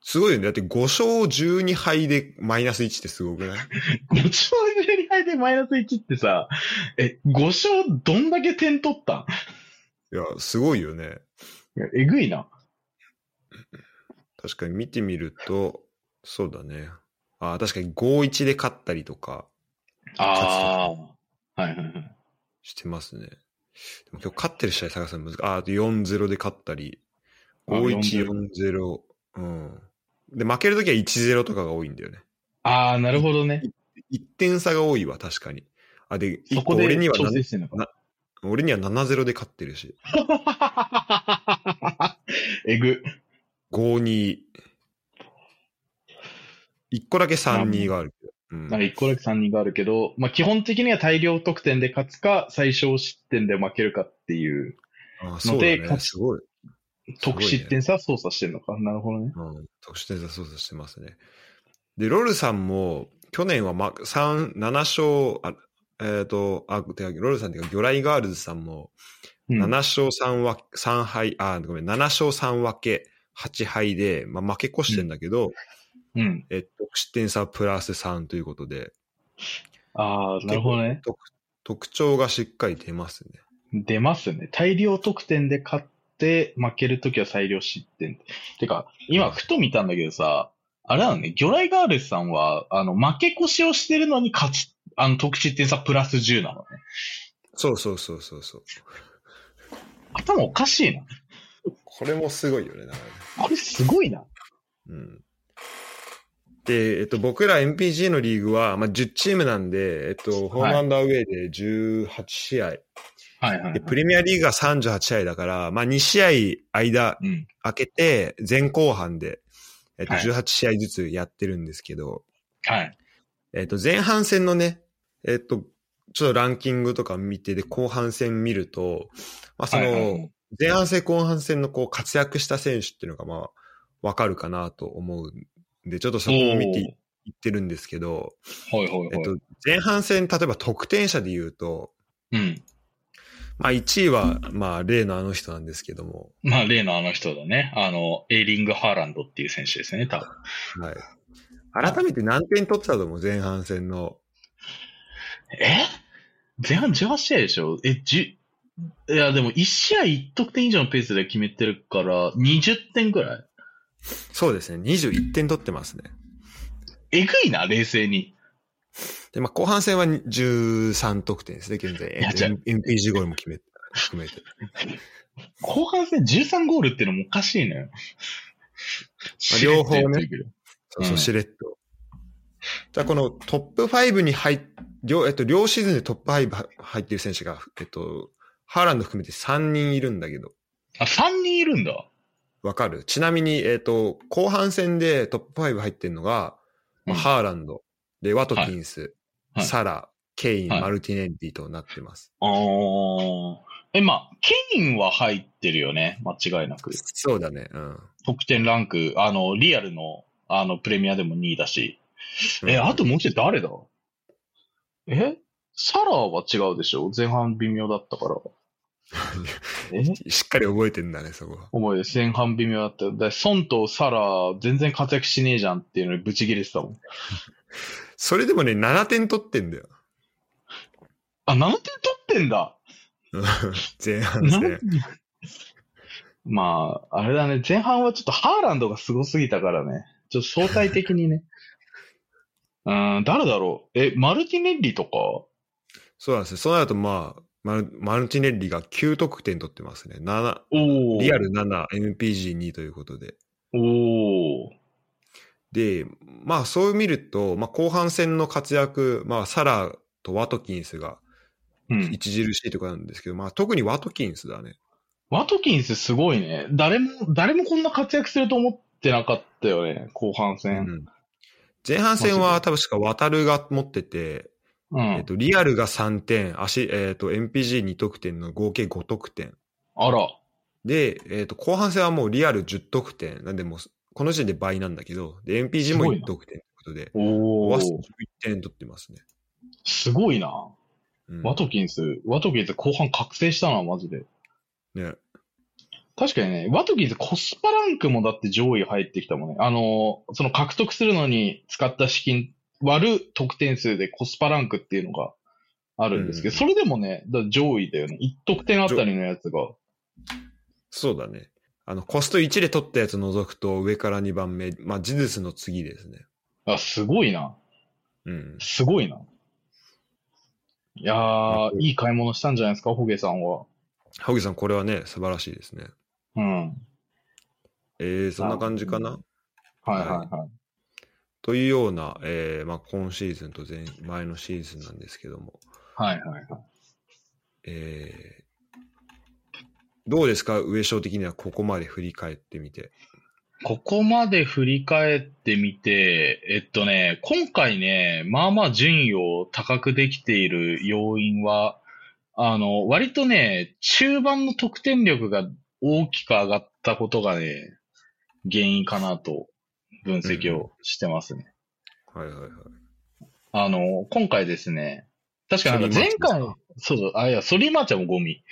[SPEAKER 2] すごいよね。だって5勝12敗でマイナス1ってすごくない？
[SPEAKER 1] 5勝12敗でマイナス1ってさ、え、5勝どんだけ点取った？ん
[SPEAKER 2] いや、すごいよね。
[SPEAKER 1] えぐいな。
[SPEAKER 2] 確かに見てみると、そうだね。ああ、確かに5-1で勝ったりとか
[SPEAKER 1] ああ。はいはいはい。
[SPEAKER 2] してますね。でも今日勝ってる試合探すの難しい。ああ、あと4-0で勝ったり、
[SPEAKER 1] あ
[SPEAKER 2] 5-1、
[SPEAKER 1] 4-0
[SPEAKER 2] 4-0。うん。で、負けるときは1-0とかが多いんだよね。
[SPEAKER 1] ああ、なるほどね。
[SPEAKER 2] 1点差が多いわ、確かに。あ、で、1
[SPEAKER 1] そこで
[SPEAKER 2] 個俺には
[SPEAKER 1] 調整してんのか。
[SPEAKER 2] な俺には7-0で勝ってるし、
[SPEAKER 1] えぐ。
[SPEAKER 2] 5-2。1個だけ3-2がある。うん
[SPEAKER 1] なんか一個だけ3人があるけど、まあ基本的には大量得点で勝つか、最小失点で負けるかっていう、
[SPEAKER 2] あそうだね。すごい。
[SPEAKER 1] 得失点差操作してるのか？なるほどね。
[SPEAKER 2] うん、特殊点差操作してますね。で、ロルさんも、去年は、ま、三7勝、あえっ、と、あ、てか、ロルさんっていうか、魚雷ガールズさんも、
[SPEAKER 1] うん
[SPEAKER 2] 7勝3分、三敗、あ、ごめん、7勝3分け、8敗で、まあ、負け越してんだけど、
[SPEAKER 1] うん。
[SPEAKER 2] えっと、得失点差プラス3ということで、
[SPEAKER 1] ああ、なるほどね。
[SPEAKER 2] 特特徴がしっかり出ますね。
[SPEAKER 1] 出ますね。大量得点で勝って、負けるときは最良失点。てか、今、ふと見たんだけどさ、あれなのね、魚雷ガールズさんは、あの、負け越しをしてるのに勝ち、あの、得失点差プラス10なのね。
[SPEAKER 2] そうそうそうそうそう。
[SPEAKER 1] 頭おかしいな。
[SPEAKER 2] これもすごいよね、だからね。
[SPEAKER 1] これすごいな。
[SPEAKER 2] うん。で、えっと、僕ら MPG のリーグは、まあ、10チームなんで、えっと、ホームアウェイで18試合、
[SPEAKER 1] はいはい、はい
[SPEAKER 2] で、。プレミアリーグが38試合だから、まあ、2試合間
[SPEAKER 1] うん。
[SPEAKER 2] 開けて、前後半で、えっと、
[SPEAKER 1] はい
[SPEAKER 2] 18試合ずつやってるんですけど、
[SPEAKER 1] はい。
[SPEAKER 2] えっと、前半戦のね、えっと、ちょっとランキングとか見て、で、後半戦見ると、まあ、その
[SPEAKER 1] い、
[SPEAKER 2] 前半戦後半戦のこう活躍した選手っていうのが、まあ、わかるかなと思うんで、ちょっとそこを見ていってるんですけど、
[SPEAKER 1] はいはいはい。
[SPEAKER 2] えっと、前半戦、例えば得点者で言うと、
[SPEAKER 1] うん。
[SPEAKER 2] まあ1位は、まあ例のあの人なんですけども、
[SPEAKER 1] まあ、例のあの人だね。あの、エイリング・ハーランドっていう選手ですね、多分。
[SPEAKER 2] はい。改めて何点取ってたと思う？前半戦の。
[SPEAKER 1] え？前半18試合でしょ？え、10、いや、でも1試合1得点以上のペースで決めてるから、20点くらい？
[SPEAKER 2] そうですね、21点取ってますね。
[SPEAKER 1] えぐいな、冷静に。
[SPEAKER 2] で、まあ後半戦は13得点ですね、現在。MPG ゴールも決め、含めて。
[SPEAKER 1] 後半戦13ゴールってのもおかしいのよ。
[SPEAKER 2] まあ両方ねそうそうう、
[SPEAKER 1] ん
[SPEAKER 2] しれっと。じゃあこのトップ5に入っ、両、えっと、両シーズンでトップ5入ってる選手が、えっと、ハーランド含めて3人いるんだけど、
[SPEAKER 1] あ、3人いるんだ。
[SPEAKER 2] わかる？ちなみに、えっと、後半戦でトップ5入ってるのが、まあ
[SPEAKER 1] うん
[SPEAKER 2] ハーランド、で、ワトキンス、
[SPEAKER 1] はい
[SPEAKER 2] サラ、ケイン、
[SPEAKER 1] はい
[SPEAKER 2] マルティネッリとなってます。
[SPEAKER 1] あー。え、まあ、ケインは入ってるよね。間違いなく。
[SPEAKER 2] そうだね。うん。
[SPEAKER 1] 得点ランク、あの、リアルの、あの、プレミアでも2位だし。え、
[SPEAKER 2] うん
[SPEAKER 1] あともう一人誰だ？え？サラは違うでしょ？前半微妙だったから。え？
[SPEAKER 2] しっかり覚えてんだね、そこは。
[SPEAKER 1] 思い出前半微妙だったよ。だソンとサラ、全然活躍しねえじゃんっていうのにブチ切れてたもん。
[SPEAKER 2] それでもね、7点取ってんだよ。
[SPEAKER 1] あ、7点取ってんだ
[SPEAKER 2] 前半戦。
[SPEAKER 1] まあ、あれだね。前半はちょっとハーランドがすごすぎたからね。ちょっと相対的にね。うん、誰だろう？え、マルティネッリとか？
[SPEAKER 2] そうなんですよ。その後、まあ、マルマルティネッリが9得点取ってますね。7、
[SPEAKER 1] おー
[SPEAKER 2] リアル7、MPG2 ということで。
[SPEAKER 1] おー
[SPEAKER 2] で、まあそう見ると、まあ後半戦の活躍、まあサラとワトキンスが
[SPEAKER 1] うん。
[SPEAKER 2] 著しいところなんですけど、まあ特にワトキンスだね。
[SPEAKER 1] ワトキンスすごいね。誰も、誰もこんな活躍すると思ってなかったよね。後半
[SPEAKER 2] う
[SPEAKER 1] 戦。
[SPEAKER 2] ん前半戦は多分しか渡るが持ってて、
[SPEAKER 1] うん。
[SPEAKER 2] えっと、リアルが3点、足、えっと、MPG2 得点の合計5得点。
[SPEAKER 1] あら。
[SPEAKER 2] で、えっと、後半戦はもうリアル10得点。なんでもう、この時点で倍なんだけど、で、MPG も1
[SPEAKER 1] すごいな
[SPEAKER 2] 得点ということで、
[SPEAKER 1] おー
[SPEAKER 2] わ11点取ってますね。
[SPEAKER 1] すごいな。
[SPEAKER 2] うん
[SPEAKER 1] ワトキンス、ワトキンス後半覚醒したな、マジで。
[SPEAKER 2] ね。
[SPEAKER 1] 確かにね、ワトキンスコスパランクもだって上位入ってきたもんね。あの、その獲得するのに使った資金割る得点数でコスパランクっていうのがあるんですけど、
[SPEAKER 2] うん
[SPEAKER 1] それでもね、だ上位だよね。1得点あたりのやつが。
[SPEAKER 2] そうだね。あの、コスト1で取ったやつ除くと上から2番目、まあ、ジズスの次ですね。
[SPEAKER 1] あ、すごいな。
[SPEAKER 2] うん。
[SPEAKER 1] すごいな。いやー、いい買い物したんじゃないですか、ホゲさんは。
[SPEAKER 2] ハギさん、これはね、素晴らしいですね。
[SPEAKER 1] うん。
[SPEAKER 2] えー、そんな感じかな？
[SPEAKER 1] はいはいはい。
[SPEAKER 2] というような、えー、まあ、今シーズンと前、前のシーズンなんですけども。
[SPEAKER 1] はいはいはい。
[SPEAKER 2] えー、どうですか？上昇的にはここまで振り返ってみて。
[SPEAKER 1] ここまで振り返ってみて、えっとね、今回ね、まあまあ順位を高くできている要因は、あの、割とね、中盤の得点力が大きく上がったことがね、原因かなと分析をしてますね。
[SPEAKER 2] はいはいはい。
[SPEAKER 1] あの、今回ですね、確かなんか前回、そうそう、あ、いや、ソリーマーチャもゴミ。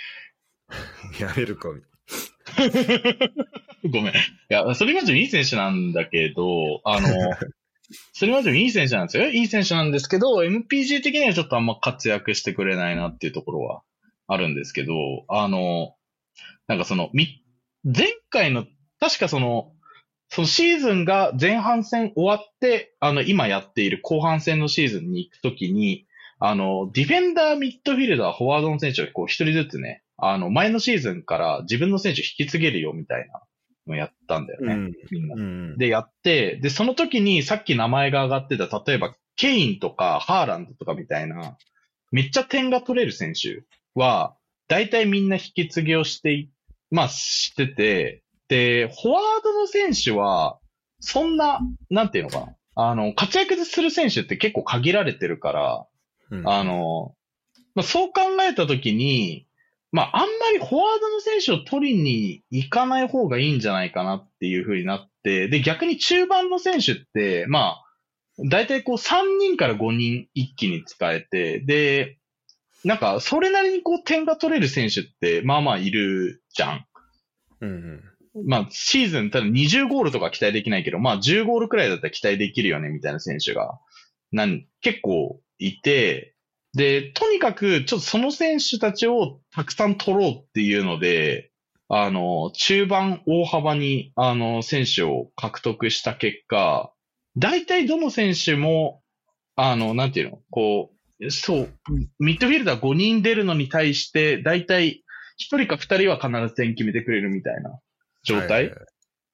[SPEAKER 2] やめるか。
[SPEAKER 1] ごめん。いや、ソリマジョいい選手なんだけど、あの、ソリマジョいい選手なんですよ。いい選手なんですけど、MPG 的にはちょっとあんま活躍してくれないなっていうところはあるんですけど、あの、なんかその、み、前回の、確かその、そのシーズンが前半戦終わって、あの、今やっている後半戦のシーズンに行くときに、あの、ディフェンダー、ミッドフィルダー、フォワードの選手をこう一人ずつね、あの、前のシーズンから自分の選手引き継げるよみたいなのをやったんだよね。
[SPEAKER 2] うん
[SPEAKER 1] みんな
[SPEAKER 2] う。ん。
[SPEAKER 1] で、やって、で、その時にさっき名前が上がってた、例えば、ケインとかハーランドとかみたいな、めっちゃ点が取れる選手は、大体みんな引き継ぎをしてい、まあ、してて、で、フォワードの選手は、そんな、なんていうのかな。あの、活躍する選手って結構限られてるから、
[SPEAKER 2] うん
[SPEAKER 1] あ、の、まあ、そう考えたときに、まあ、あんまりフォワードの選手を取りに行かない方がいいんじゃないかなっていう風になって、で、逆に中盤の選手って、まあ、だいたいこう3人から5人一気に使えて、で、なんか、それなりにこう点が取れる選手って、まあまあいるじゃん。
[SPEAKER 2] うんうん。
[SPEAKER 1] まあ、シーズン、ただ20ゴールとか期待できないけど、まあ10ゴールくらいだったら期待できるよね、みたいな選手が、なん、結構いて、で、とにかく、ちょっとその選手たちをたくさん取ろうっていうので、あの、中盤大幅に、あの、選手を獲得した結果、大体どの選手も、あの、なんていうのこう、そう、ミッドフィルダー5人出るのに対して、大体1人か2人は必ず点決めてくれるみたいな状態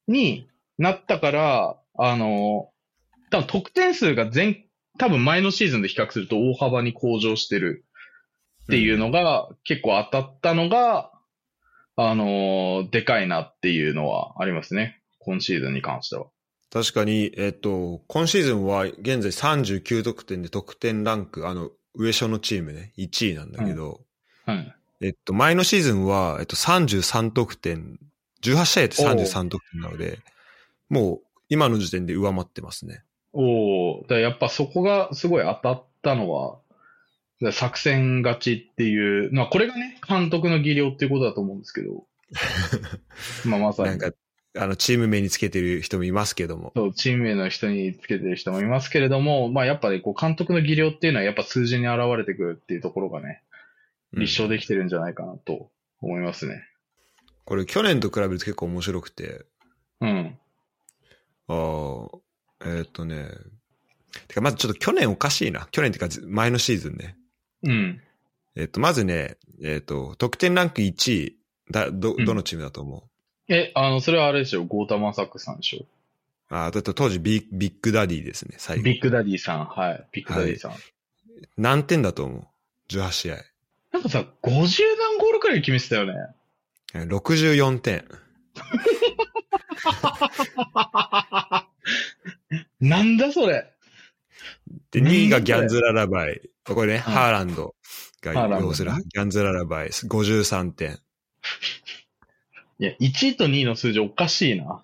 [SPEAKER 1] になったから、あの、多分得点数が全、多分前のシーズンで比較すると大幅に向上してるっていうのが、結構当たったのが、あの、でかいなっていうのはありますね。今シーズンに関しては。
[SPEAKER 2] 確かに、えっと、今シーズンは現在39得点で得点ランク、あの、上昇のチームね、1位なんだけど、
[SPEAKER 1] はい。
[SPEAKER 2] えっと、前のシーズンは、えっと、33得点、18試合で33得点なので、もう、今の時点で上回ってますね。
[SPEAKER 1] おお、だやっぱそこがすごい当たったのは、作戦勝ちっていう、まあこれがね、監督の技量っていうことだと思うんですけど、まあまさに。
[SPEAKER 2] なんか、あの、チーム名につけてる人もいますけども。
[SPEAKER 1] そう、チーム名の人につけてる人もいますけれども、まあやっぱりこう監督の技量っていうのはやっぱ数字に現れてくるっていうところがね、立証できてるんじゃないかなと思いますね。
[SPEAKER 2] これ去年と比べると結構面白くて、
[SPEAKER 1] うん。
[SPEAKER 2] ああ、えーっとね、てかまずちょっと去年おかしいな。去年ってか前のシーズンね。
[SPEAKER 1] うん。
[SPEAKER 2] えーっと、まずね、えーっと、得点ランク1位、だ、ど、
[SPEAKER 1] うん
[SPEAKER 2] どのチームだと思う、
[SPEAKER 1] え、あの、それはあれでしょ、ゴータマサックさんでしょ。
[SPEAKER 2] ああ、だって当時ビビッグダディですね、最後。
[SPEAKER 1] ビッグダディさん、はい。ビッグダディさん。
[SPEAKER 2] 何点だと思う ?18 試合。
[SPEAKER 1] なんかさ、50何ゴールくらい決めてたよね。
[SPEAKER 2] えー64点。
[SPEAKER 1] なんだそれ。
[SPEAKER 2] で、
[SPEAKER 1] うん
[SPEAKER 2] 2位がギャンズララバイ。これね、
[SPEAKER 1] うん
[SPEAKER 2] ハーランドが要するギャンズララバイ、53点。
[SPEAKER 1] いや、1位と2位の数字おかしいな。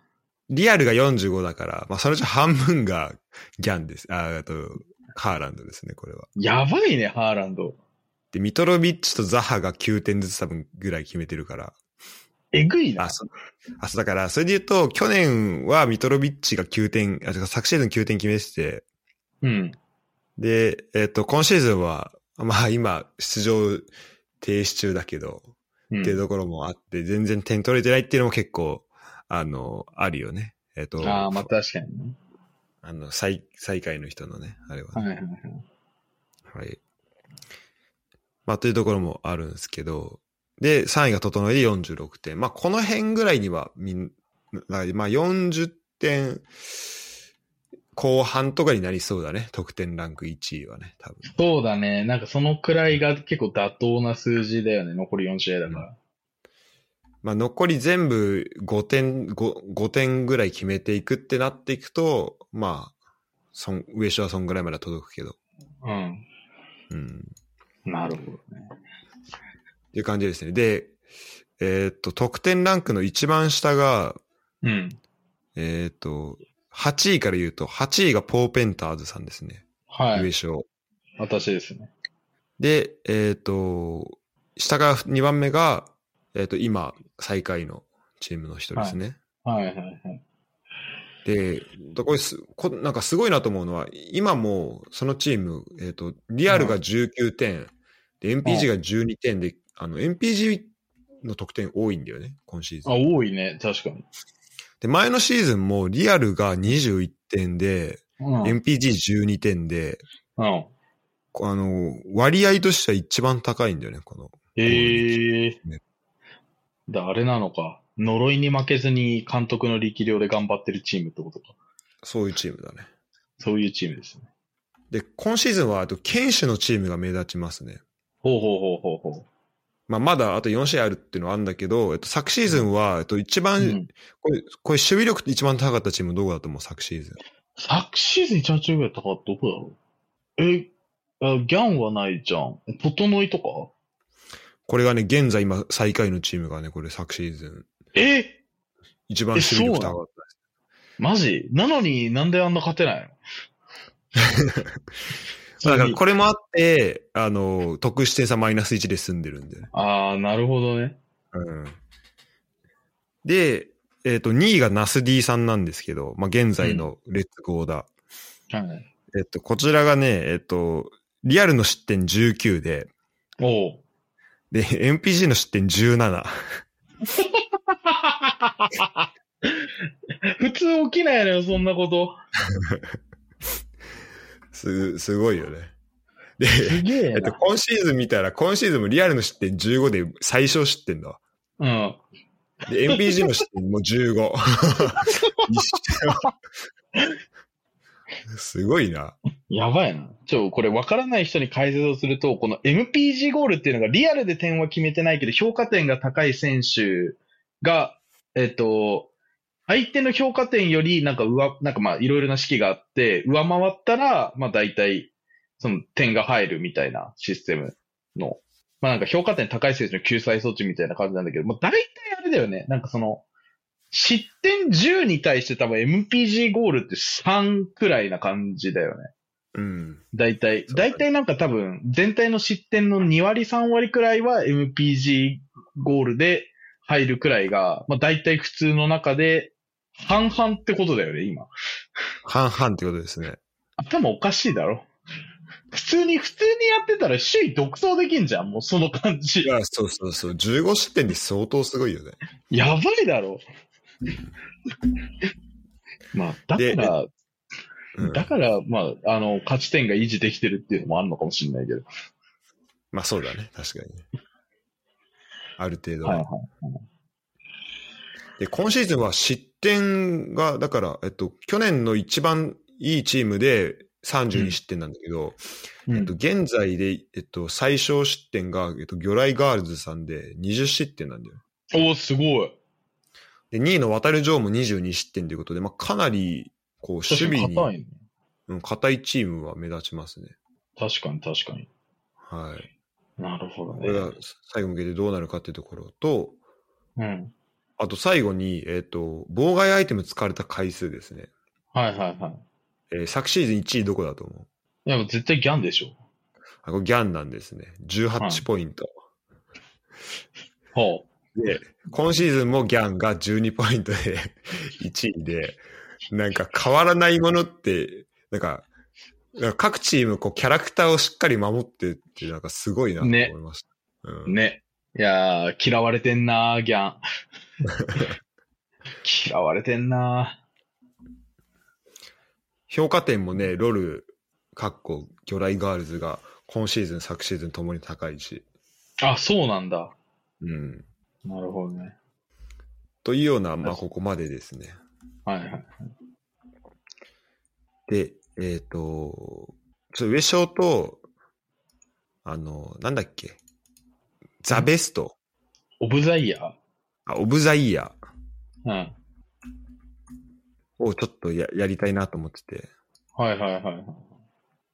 [SPEAKER 2] リアルが45だから、まあ、そのうち半分がギャンです。あ、あと、ハーランドですね、これは。
[SPEAKER 1] やばいね、ハーランド。
[SPEAKER 2] で、ミトロビッチとザハが9点ずつ多分ぐらい決めてるから。
[SPEAKER 1] えぐいな
[SPEAKER 2] あ、。そあ、そうだから、それで言うと、去年はミトロビッチが9点、あ、てか昨シーズン9点決めてて、
[SPEAKER 1] うん。
[SPEAKER 2] で、えっ、と、今シーズンは、まあ今、出場停止中だけど、
[SPEAKER 1] うん
[SPEAKER 2] っていうところもあって、全然点取れてないっていうのも結構、あの、あるよね。えっ、と、
[SPEAKER 1] ああ、まあ確かにね。
[SPEAKER 2] あの、最、最下位の人のね、あれはね、
[SPEAKER 1] はいはいはい。
[SPEAKER 2] はい。まあ、というところもあるんですけど、で、3位が整えで46点。まあ、この辺ぐらいにはみんな、まあ、40点後半とかになりそうだね。得点ランク1位はね、多分。
[SPEAKER 1] そうだね。なんかそのくらいが結構妥当な数字だよね。残り4試合だから。
[SPEAKER 2] まあ、残り全部5点、5, 5点ぐらい決めていくってなっていくと、まあ、そん、上昇はそんぐらいまでは届くけど。
[SPEAKER 1] うん。
[SPEAKER 2] うん。
[SPEAKER 1] なるほどね。
[SPEAKER 2] いう感じですね。で、えーっと、得点ランクの一番下が、
[SPEAKER 1] うん。
[SPEAKER 2] えーっと、8位から言うと、8位がポーペンターズさんですね。
[SPEAKER 1] はい。
[SPEAKER 2] 上昇。
[SPEAKER 1] 私ですね。
[SPEAKER 2] で、えーっと、下が2番目が、えーっと、今、最下位のチームの人ですね。
[SPEAKER 1] はいはいはい。
[SPEAKER 2] で、だこれすこ、なんかすごいなと思うのは、今もそのチーム、えーっと、リアルが19点、で、MPG が12点で、あの、MPG の得点多いんだよね、今シーズン
[SPEAKER 1] あ、。多いね。確かに。
[SPEAKER 2] で、前のシーズンもリアルが21点で、
[SPEAKER 1] うん。
[SPEAKER 2] MPG12 点で、
[SPEAKER 1] うん。
[SPEAKER 2] あの、割合としては一番高いんだよね、この。
[SPEAKER 1] ええだあれなのか。呪いに負けずに監督の力量で頑張ってるチームってことか。
[SPEAKER 2] そういうチームだね。
[SPEAKER 1] そういうチームですね。
[SPEAKER 2] で、今シーズンは、あと、堅守のチームが目立ちますね。
[SPEAKER 1] ほうほうほうほうほ
[SPEAKER 2] まあ、まだあと4試合あるっていうのはあるんだけど、えっと、昨シーズンは、えっと、一
[SPEAKER 1] う。
[SPEAKER 2] 番、
[SPEAKER 1] うん。
[SPEAKER 2] これ、これ守備力って一番高かったチームどこだと思う？昨シーズン。
[SPEAKER 1] 昨シーズン一番強かったかどこだろう？えあ、ギャンはないじゃん。整いとか？
[SPEAKER 2] これがね、現在今最下位のチームがね、これ昨シーズン。
[SPEAKER 1] え？
[SPEAKER 2] 一番守備力高かったです。
[SPEAKER 1] マジ？なのになんであんな勝てないの？
[SPEAKER 2] まあだからこれもあって、あの、得失点差マイナス1で済んでるんで。
[SPEAKER 1] ああ、なるほどね。
[SPEAKER 2] うん。で、えっ、と、2位がナス D さんなんですけど、まあ、現在のレッツゴーだ。
[SPEAKER 1] はい。
[SPEAKER 2] えっと、こちらがね、えっと、リアルの失点19で、
[SPEAKER 1] おう。
[SPEAKER 2] で、MPG の失点17。
[SPEAKER 1] 普通起きないのよ、そんなこと。
[SPEAKER 2] す、すごいよね。で、
[SPEAKER 1] え
[SPEAKER 2] えっと、
[SPEAKER 1] な。
[SPEAKER 2] 今シーズン見たら、今シーズンもリアルの失点15で最小失点だわ。
[SPEAKER 1] うん。
[SPEAKER 2] で、MPG の失点も15。一緒すごいな。
[SPEAKER 1] やばいな。ちょ、これ分からない人に解説をすると、この MPG ゴールっていうのがリアルで点は決めてないけど、評価点が高い選手が、えっと、相手の評価点よりなんか上、なんかまあいろいろな式があって、上回ったら、まあ大体、その点が入るみたいなシステムの、まあなんか評価点高い選手の救済措置みたいな感じなんだけど、まあ大体あれだよね。なんかその、失点10に対して多分 MPG ゴールって3くらいな感じだよね。
[SPEAKER 2] うん。
[SPEAKER 1] 大体、大体なんか多分、全体の失点の2割3割くらいは MPG ゴールで入るくらいが、まあ大体普通の中で、半々ってことだよね、今。
[SPEAKER 2] 半々ってことですね。
[SPEAKER 1] 頭おかしいだろ。普通に、普通にやってたら首位独走できんじゃん、もうその感じ
[SPEAKER 2] い。や、そうそうそう。15失点で相当すごいよね。
[SPEAKER 1] やばいだろ。まあ、だから、
[SPEAKER 2] うん、
[SPEAKER 1] だから、まあ、あの、勝ち点が維持できてるっていうのもあるのかもしれないけど。
[SPEAKER 2] まあそうだね。確かにね。ある程度は。
[SPEAKER 1] はいはい。
[SPEAKER 2] で、今シーズンは失点が、だから、えっと、去年の一番いいチームで32失点なんだけど、
[SPEAKER 1] うん
[SPEAKER 2] えっと、現在で、えっと、最小失点が、えっと、魚雷ガールズさんで20失点なんだよ。
[SPEAKER 1] おーすごい。
[SPEAKER 2] で、2位の渡る城も22失点ということで、まあ、かなり、こう、守備に、
[SPEAKER 1] 硬いね。
[SPEAKER 2] うん、硬いチームは目立ちますね。
[SPEAKER 1] 確かに確かに。
[SPEAKER 2] はい。
[SPEAKER 1] なるほど
[SPEAKER 2] これが
[SPEAKER 1] ね。
[SPEAKER 2] 最後向けてどうなるかっていうところと、
[SPEAKER 1] うん。
[SPEAKER 2] あと最後に、えっ、と、妨害アイテム使われた回数ですね。
[SPEAKER 1] はいはいはい。
[SPEAKER 2] えー昨シーズン1位どこだと思う？
[SPEAKER 1] いや、もう絶対ギャンでしょ。
[SPEAKER 2] あ、これギャンなんですね。18ポイント。
[SPEAKER 1] ほ
[SPEAKER 2] で、今シーズンもギャンが12ポイントで 1位で、なんか変わらないものって、なんか、なんか各チームこうキャラクターをしっかり守ってって、なんかすごいなと思いました。
[SPEAKER 1] う。
[SPEAKER 2] うん、
[SPEAKER 1] ね。いやー、嫌われてんなー、ギャン。嫌われてんな
[SPEAKER 2] 評価点もね、ロル、カッコ、魚雷ガールズが今シーズン、昨シーズンともに高いし、
[SPEAKER 1] ー。あ、そうなんだ。
[SPEAKER 2] うん。
[SPEAKER 1] なるほどね。
[SPEAKER 2] というような、まあ、ここまでですね。
[SPEAKER 1] はいはい。
[SPEAKER 2] で、えっ、と、ちょっと上昇と、あの、なんだっけ、ザ・ベスト、
[SPEAKER 1] オブザイヤー？
[SPEAKER 2] あオブ・ザ・イヤ
[SPEAKER 1] うん。
[SPEAKER 2] ーをちょっとややりたいなと思ってて、
[SPEAKER 1] はいはいはい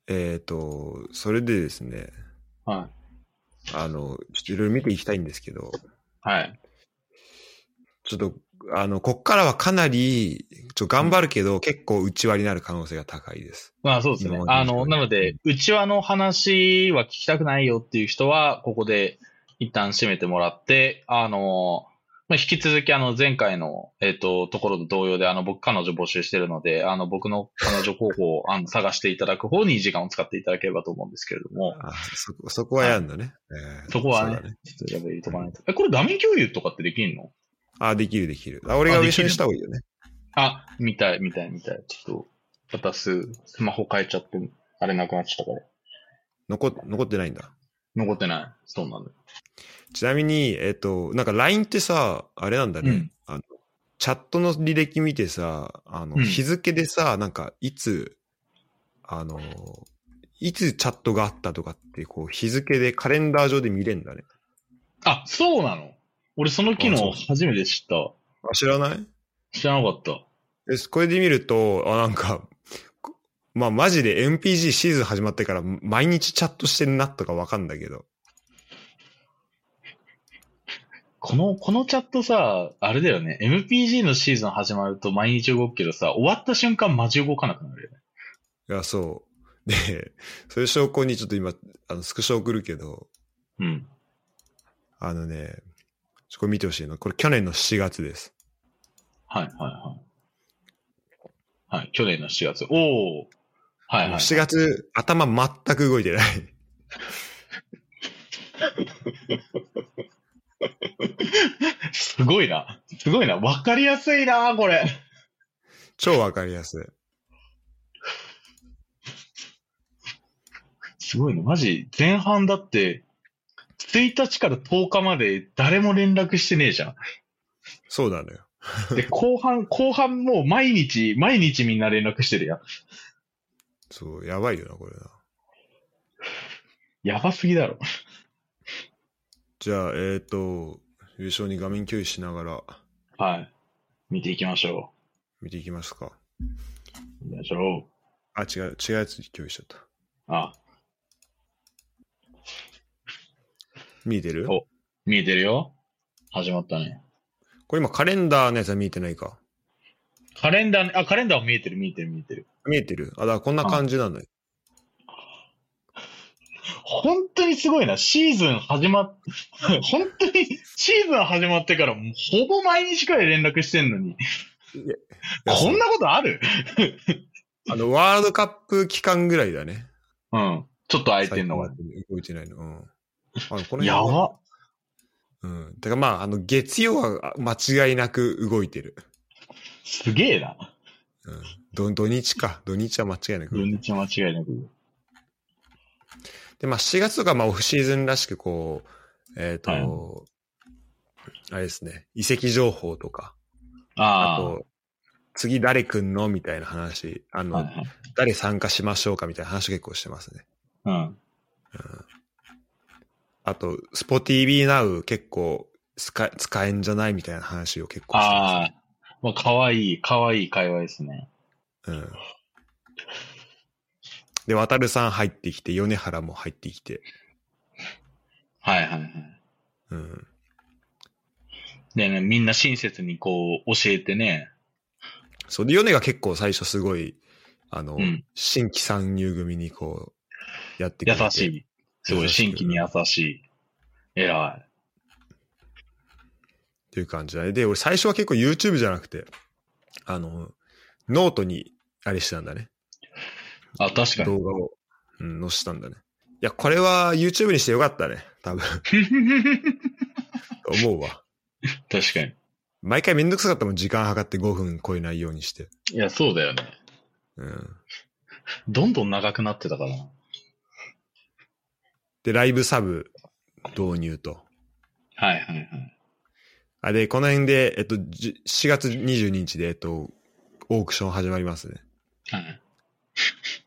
[SPEAKER 2] えっ、と、それでですね、
[SPEAKER 1] はい。
[SPEAKER 2] あの、ちょっといろいろ見ていきたいんですけど、
[SPEAKER 1] はい。
[SPEAKER 2] ちょっと、あの、こっからはかなり、ちょ、頑張るけど、結構内輪になる可能性が高いです。
[SPEAKER 1] まあそうですねあの、なので、内輪の話は聞きたくないよっていう人は、ここで一旦閉めてもらって、あの、まあ、引き続きあの、前回の、えっ、と、ところと同様で、あの、僕彼女募集してるので、あの、僕の彼女候補を あの探していただく方に時間を使っていただければと思うんですけれども、
[SPEAKER 2] あそこ、そこはやるんだね。えー
[SPEAKER 1] そこはねちょっとやべ入れとかないと。え、これ画面共有とかってできんの？
[SPEAKER 2] あ、できるできる。あ、俺が上昇にした方がいいよね。
[SPEAKER 1] あ、見たい、見たい、見たい。ちょっと、私、スマホ変えちゃって、あれなくなっちゃったから。
[SPEAKER 2] 残っ、残ってないんだ。
[SPEAKER 1] 残ってない。そうなんだよ。
[SPEAKER 2] ちなみに、えっ、と、なんか LINE ってさ、あれなんだね。
[SPEAKER 1] うん
[SPEAKER 2] あのチャットの履歴見てさ、あの、
[SPEAKER 1] うん
[SPEAKER 2] 日付でさ、なんか、いつ、あの、いつチャットがあったとかって、こう、日付でカレンダー上で見れんだね。
[SPEAKER 1] あ、そうなの？俺その機能初めて知った。
[SPEAKER 2] あ、知らない？
[SPEAKER 1] 知らなかった。
[SPEAKER 2] でこれで見ると、あ、なんか、こまあ、マジで MPG シーズン始まってから毎日チャットしてんなとかわかんだけど。
[SPEAKER 1] この、このチャットさ、あれだよね。MPG のシーズン始まると毎日動くけどさ、終わった瞬間マジ動かなくなるよね。
[SPEAKER 2] いや、そう。で、そういう証拠にちょっと今、あの、スクショ送るけど、
[SPEAKER 1] うん。
[SPEAKER 2] あのね、ちょこれ見てほしいの。これ去年の7月です。
[SPEAKER 1] はい、はい、はい。はい、去年の7月。おお。はい、はい。
[SPEAKER 2] 7月、頭全く動いてない。
[SPEAKER 1] すごいな。すごいな。わかりやすいな、これ。
[SPEAKER 2] 超わかりやすい。
[SPEAKER 1] すごいな。マジ、前半だって、1日から10日まで誰も連絡してねえじゃ
[SPEAKER 2] そうなのよ。
[SPEAKER 1] ん。で、後半、後半もう毎日、毎日みんな連絡してるやん。
[SPEAKER 2] そう、やばいよな、これな。
[SPEAKER 1] やばすぎだろ。
[SPEAKER 2] じゃあ、えっ、と、優勝に画面共有しながら
[SPEAKER 1] はい。見ていきましょ
[SPEAKER 2] 見ていきますか。
[SPEAKER 1] う。見ましょ
[SPEAKER 2] あ、違う、違うやつに共有しちゃった。
[SPEAKER 1] う。あ、
[SPEAKER 2] 見えてる？
[SPEAKER 1] お見えてるよ。始まったね。
[SPEAKER 2] これ今カレンダーのやつは見えてないか。
[SPEAKER 1] カレンダーね、あ、カレンダーも見えてる、見えてる、見えてる。
[SPEAKER 2] 見えてる？あ、だからこんな感じなのよ。
[SPEAKER 1] 本当にすごいな。シーズン始まっ、本当にシーズン始まってからほぼ毎日くらい連絡してんのに。こんなことある？
[SPEAKER 2] あの、ワールドカップ期間ぐらいだね。
[SPEAKER 1] うん。ちょっと空いてんのが。
[SPEAKER 2] 動いてないの。うん。あのこの辺
[SPEAKER 1] やば。
[SPEAKER 2] うん。だからまあ、あの、月曜は間違いなく動いてる。
[SPEAKER 1] すげえな。
[SPEAKER 2] うん。土土日か。土日は間違いなく動
[SPEAKER 1] 土。日間違いなく。
[SPEAKER 2] で、まあ、7月とかまあ、オフシーズンらしくこう、えっ、と、
[SPEAKER 1] はい
[SPEAKER 2] あれですね、移籍情報とか、
[SPEAKER 1] ああ。
[SPEAKER 2] あと、次誰来んの？みたいな話、あの、
[SPEAKER 1] はいはい。
[SPEAKER 2] 誰参加しましょうか？みたいな話結構してますね。
[SPEAKER 1] うん。
[SPEAKER 2] あと、スポ TV Now 結構使え使えんじゃない？みたいな話を結構してます、
[SPEAKER 1] ああ。まあ、かわいい、かわいい会話ですね。
[SPEAKER 2] うん。で、渡るさん入ってきて、米原も入ってきて、
[SPEAKER 1] はいはいはい。
[SPEAKER 2] うん。
[SPEAKER 1] でね、みんな親切にこう、教えてね。
[SPEAKER 2] そうで、米が結構最初すごい、あの、
[SPEAKER 1] うん
[SPEAKER 2] 新規参入組にこう、やってくれて
[SPEAKER 1] 優しい。すごい、新規に優しい。偉い。
[SPEAKER 2] っていう感じだね。で、俺最初は結構 YouTube じゃなくて、あの、ノートにあれしてたんだね。
[SPEAKER 1] あ、確かに。
[SPEAKER 2] 動画を、うん、載せたんだね。いや、これは YouTube にしてよかったね。多分。思うわ。
[SPEAKER 1] 確かに。
[SPEAKER 2] 毎回めんどくさかったもん、時間計って5分超えないようにして。
[SPEAKER 1] いや、そうだよね。
[SPEAKER 2] うん。
[SPEAKER 1] どんどん長くなってたからな。
[SPEAKER 2] で、ライブサブ導入と。
[SPEAKER 1] はいはいはい。
[SPEAKER 2] あ、で、この辺で、えっと、じ4月22日で、えっと、オークション始まりますね。
[SPEAKER 1] はい。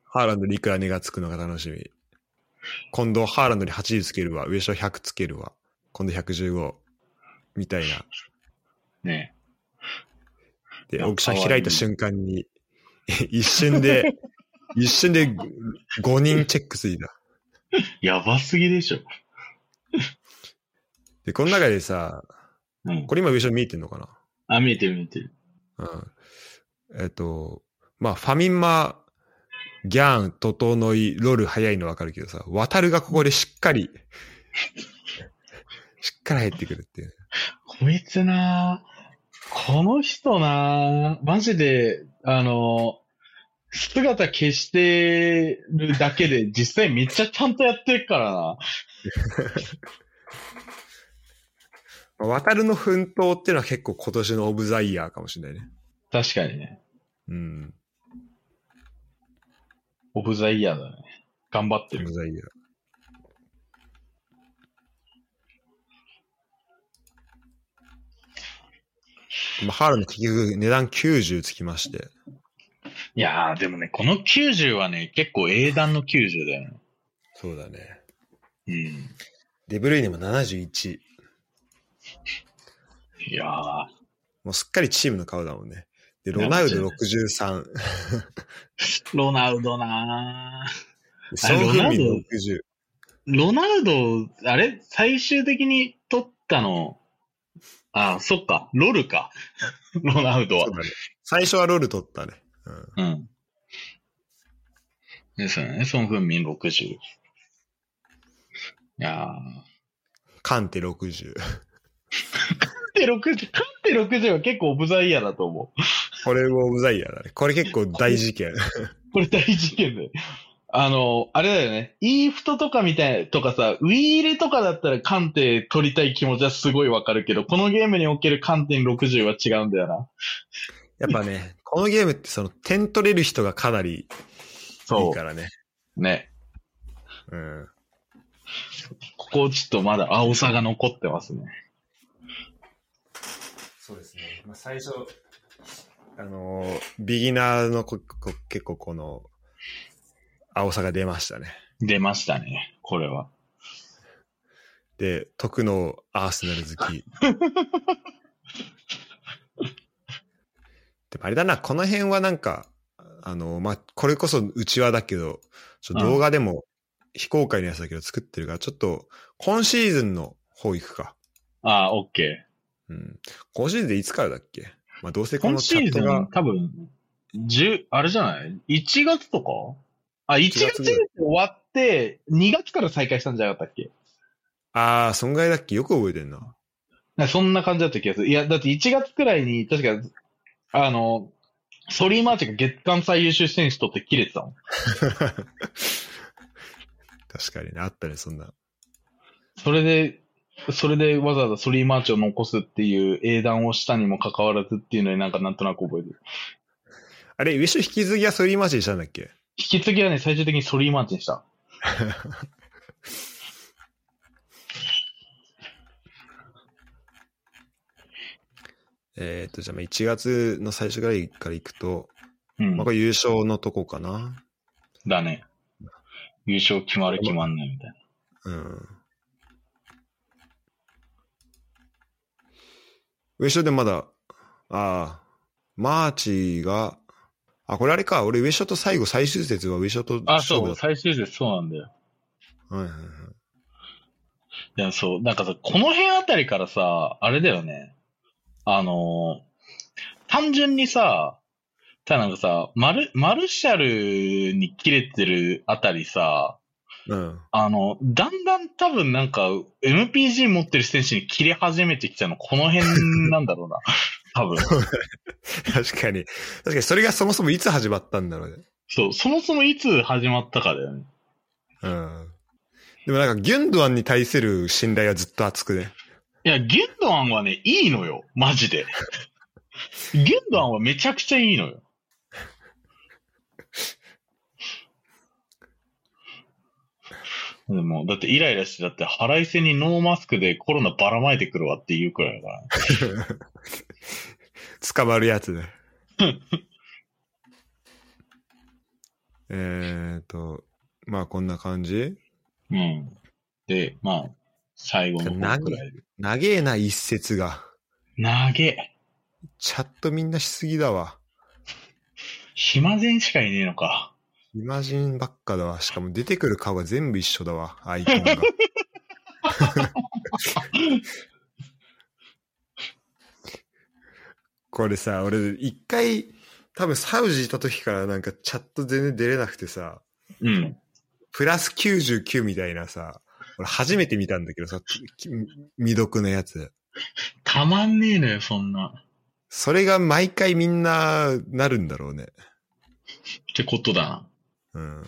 [SPEAKER 2] ハーランドにいくら値がつくのが楽しみ。今度、ハーランドに80つけるわ。上昇100つけるわ。今度115。みたいな。
[SPEAKER 1] ね
[SPEAKER 2] で、オークション開いた瞬間に、一瞬で、一瞬で5人チェックついた。
[SPEAKER 1] やばすぎでしょ。
[SPEAKER 2] で、この中でさ、
[SPEAKER 1] うん。
[SPEAKER 2] これ今上昇見えてんのか
[SPEAKER 1] あ、見えてる見えてる。
[SPEAKER 2] なうん。えっと、まあ、ファミマ、ギャン、トトノイ、ロール早いのわかるけどさ、渡るがここでしっかり、しっかり入ってくるっていう。
[SPEAKER 1] こいつなこの人なマジで、あの、姿消してるだけで実際めっちゃちゃんとやってるからな。
[SPEAKER 2] まあ渡るの奮闘っていうのは結構今年のオブザイヤーかもしれないね。
[SPEAKER 1] 確かにね。
[SPEAKER 2] うん。
[SPEAKER 1] オブザイヤーだね。頑張って
[SPEAKER 2] オるブ。ザイヤー。まあ、ハールン結局値段90つきまして。
[SPEAKER 1] いやー、でもね、この90はね、結構英断の90だよね。
[SPEAKER 2] そうだね。
[SPEAKER 1] うん。
[SPEAKER 2] デブルイネも71。
[SPEAKER 1] いやー、
[SPEAKER 2] もうすっかりチームの顔だもんね。で、ロナウド63。
[SPEAKER 1] ロナウドなー
[SPEAKER 2] ソン・フンミン
[SPEAKER 1] ロナウ
[SPEAKER 2] 60。
[SPEAKER 1] ロナウド、あれ？最終的に取ったの、あ、そっか、ロルか。ロナウドは
[SPEAKER 2] ね。最初はロール取ったね。うん。
[SPEAKER 1] うん。ですよね。ソン・フンミン60。いやー。
[SPEAKER 2] カンテ60。
[SPEAKER 1] カンテ60、カンテ60は結構オブザイヤーだと思う。
[SPEAKER 2] これもうざいやだね。これ結構大事件。
[SPEAKER 1] これ大事件で。あの、あれだよね。イーフトとかみたいとかさ、ウィーレとかだったらカンテ取りたい気持ちはすごいわかるけど、このゲームにおけるカンテ60は違うんだよな。
[SPEAKER 2] やっぱね、このゲームってその点取れる人がかなりいい
[SPEAKER 1] そ
[SPEAKER 2] からね。
[SPEAKER 1] う。ね。
[SPEAKER 2] うん。
[SPEAKER 1] ここちょっとまだ青さが残ってますね。
[SPEAKER 2] そうですね。まあ、最初、あのービギナーのここ結構この、青さが出ましたね。
[SPEAKER 1] 出ましたね。これは。
[SPEAKER 2] で、徳のアーセナル好き。でもあれだな、この辺はなんか、あの、まあ、これこそ内輪だけど、ちょ動画でも非公開のやつだけど作ってるから、ちょっと今シーズンの方行くか。
[SPEAKER 1] ああ、オッケー。
[SPEAKER 2] うん。今シーズンでいつからだっけ？まあ、どうせこ
[SPEAKER 1] 今
[SPEAKER 2] のチ
[SPEAKER 1] シーズン
[SPEAKER 2] ャットが、
[SPEAKER 1] 多分、10、あれじゃない ?1 月とか？あ、1月で終わって、2月から再開したんじゃなかったっけ？
[SPEAKER 2] ああ、損害だっけ？よく覚えてんな。
[SPEAKER 1] なそんな感じだった気がする。いや、だって1月くらいに、確か、あの、ソリーマーチが月間最優秀選手とって切れてたもん。
[SPEAKER 2] 確かにね、あったね、そんな。
[SPEAKER 1] それで、それでわざわざソリーマーチを残すっていう英断をしたにもかかわらずっていうのになんかなんとなく覚えてる。
[SPEAKER 2] あれ、ウィッシュ引き継ぎはソリーマーチにしたんだっけ？
[SPEAKER 1] 引き継ぎはね、最終的にソリーマーチにした。
[SPEAKER 2] えっと、じゃあまあ1月の最初ぐらいから行くと、
[SPEAKER 1] うん
[SPEAKER 2] まあ、これ優勝のとこかな。
[SPEAKER 1] だね。優勝決まる決まんないみたいな。
[SPEAKER 2] うん。ウェショでまだ、ああ、マーチが、あ、これあれか、俺ウェショと最後最終節はウェショと
[SPEAKER 1] あ、そう。最終節そうなんだよ。
[SPEAKER 2] はいはいはい。
[SPEAKER 1] いや、そう、なんかさ、この辺あたりからさ、あれだよね。あのー単純にさ、ただなんかさ、マル、マルシャルに切れてるあたりさ、
[SPEAKER 2] うん。
[SPEAKER 1] あの、だんだん多分なんか、MPG 持ってる選手に切れ始めてきたの、この辺なんだろうな。多分。
[SPEAKER 2] 確かに。確かにそれがそもそもいつ始まったんだろうね。
[SPEAKER 1] そう、そもそもいつ始まったかだよね。
[SPEAKER 2] うん。でもなんかギュンドアンに対する信頼はずっと熱くね。
[SPEAKER 1] いや、ギュンドアンはね、いいのよ。マジで。ギュンドアンはめちゃくちゃいいのよ。でも、だってイライラして、だって腹いせにノーマスクでコロナばらまいてくるわって言うくらいだから。
[SPEAKER 2] 捕まるやつね。えっと、まあこんな感じ？
[SPEAKER 1] うん。で、まあ、最後の方くらい
[SPEAKER 2] えな、一節が。
[SPEAKER 1] 投げ。
[SPEAKER 2] チャットみんなしすぎだわ。
[SPEAKER 1] 暇人しかいねえのか。
[SPEAKER 2] イマジンばっかだわ。しかも出てくる顔が全部一緒だわ。アイコンが。これさ、俺一回、多分サウジいた時からなんかチャット全然出れなくてさ、
[SPEAKER 1] うん。
[SPEAKER 2] プラス99みたいなさ、俺初めて見たんだけどさ、き未読のやつ。
[SPEAKER 1] たまんねえのよ、そんな。
[SPEAKER 2] それが毎回みんななるんだろうね。
[SPEAKER 1] ってことだな。
[SPEAKER 2] うん。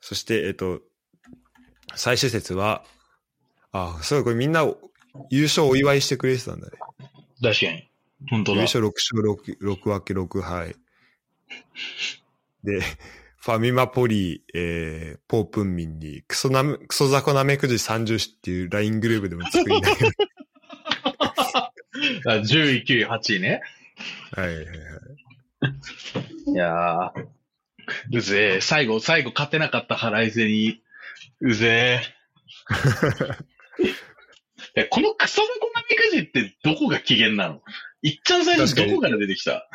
[SPEAKER 2] そして、えっと、最終節は、あ、そう、これみんな優勝お祝いしてくれてたんだね。
[SPEAKER 1] 確かに。本当だ。
[SPEAKER 2] 優勝6勝 6, 6分け6敗。で、ファミマポリ、えー、ポープンミンに、クソなめ、クソザコなめくじ30種っていう LINE グループでも作りない。
[SPEAKER 1] あ10位、9位、8位ね。
[SPEAKER 2] はいはいはい。
[SPEAKER 1] いやー、うぜえ。最後、最後勝てなかった払い銭。うぜ え。えこのクソ猫ナメクジってどこが機嫌なの？いっちゃん最初どこから出てきた？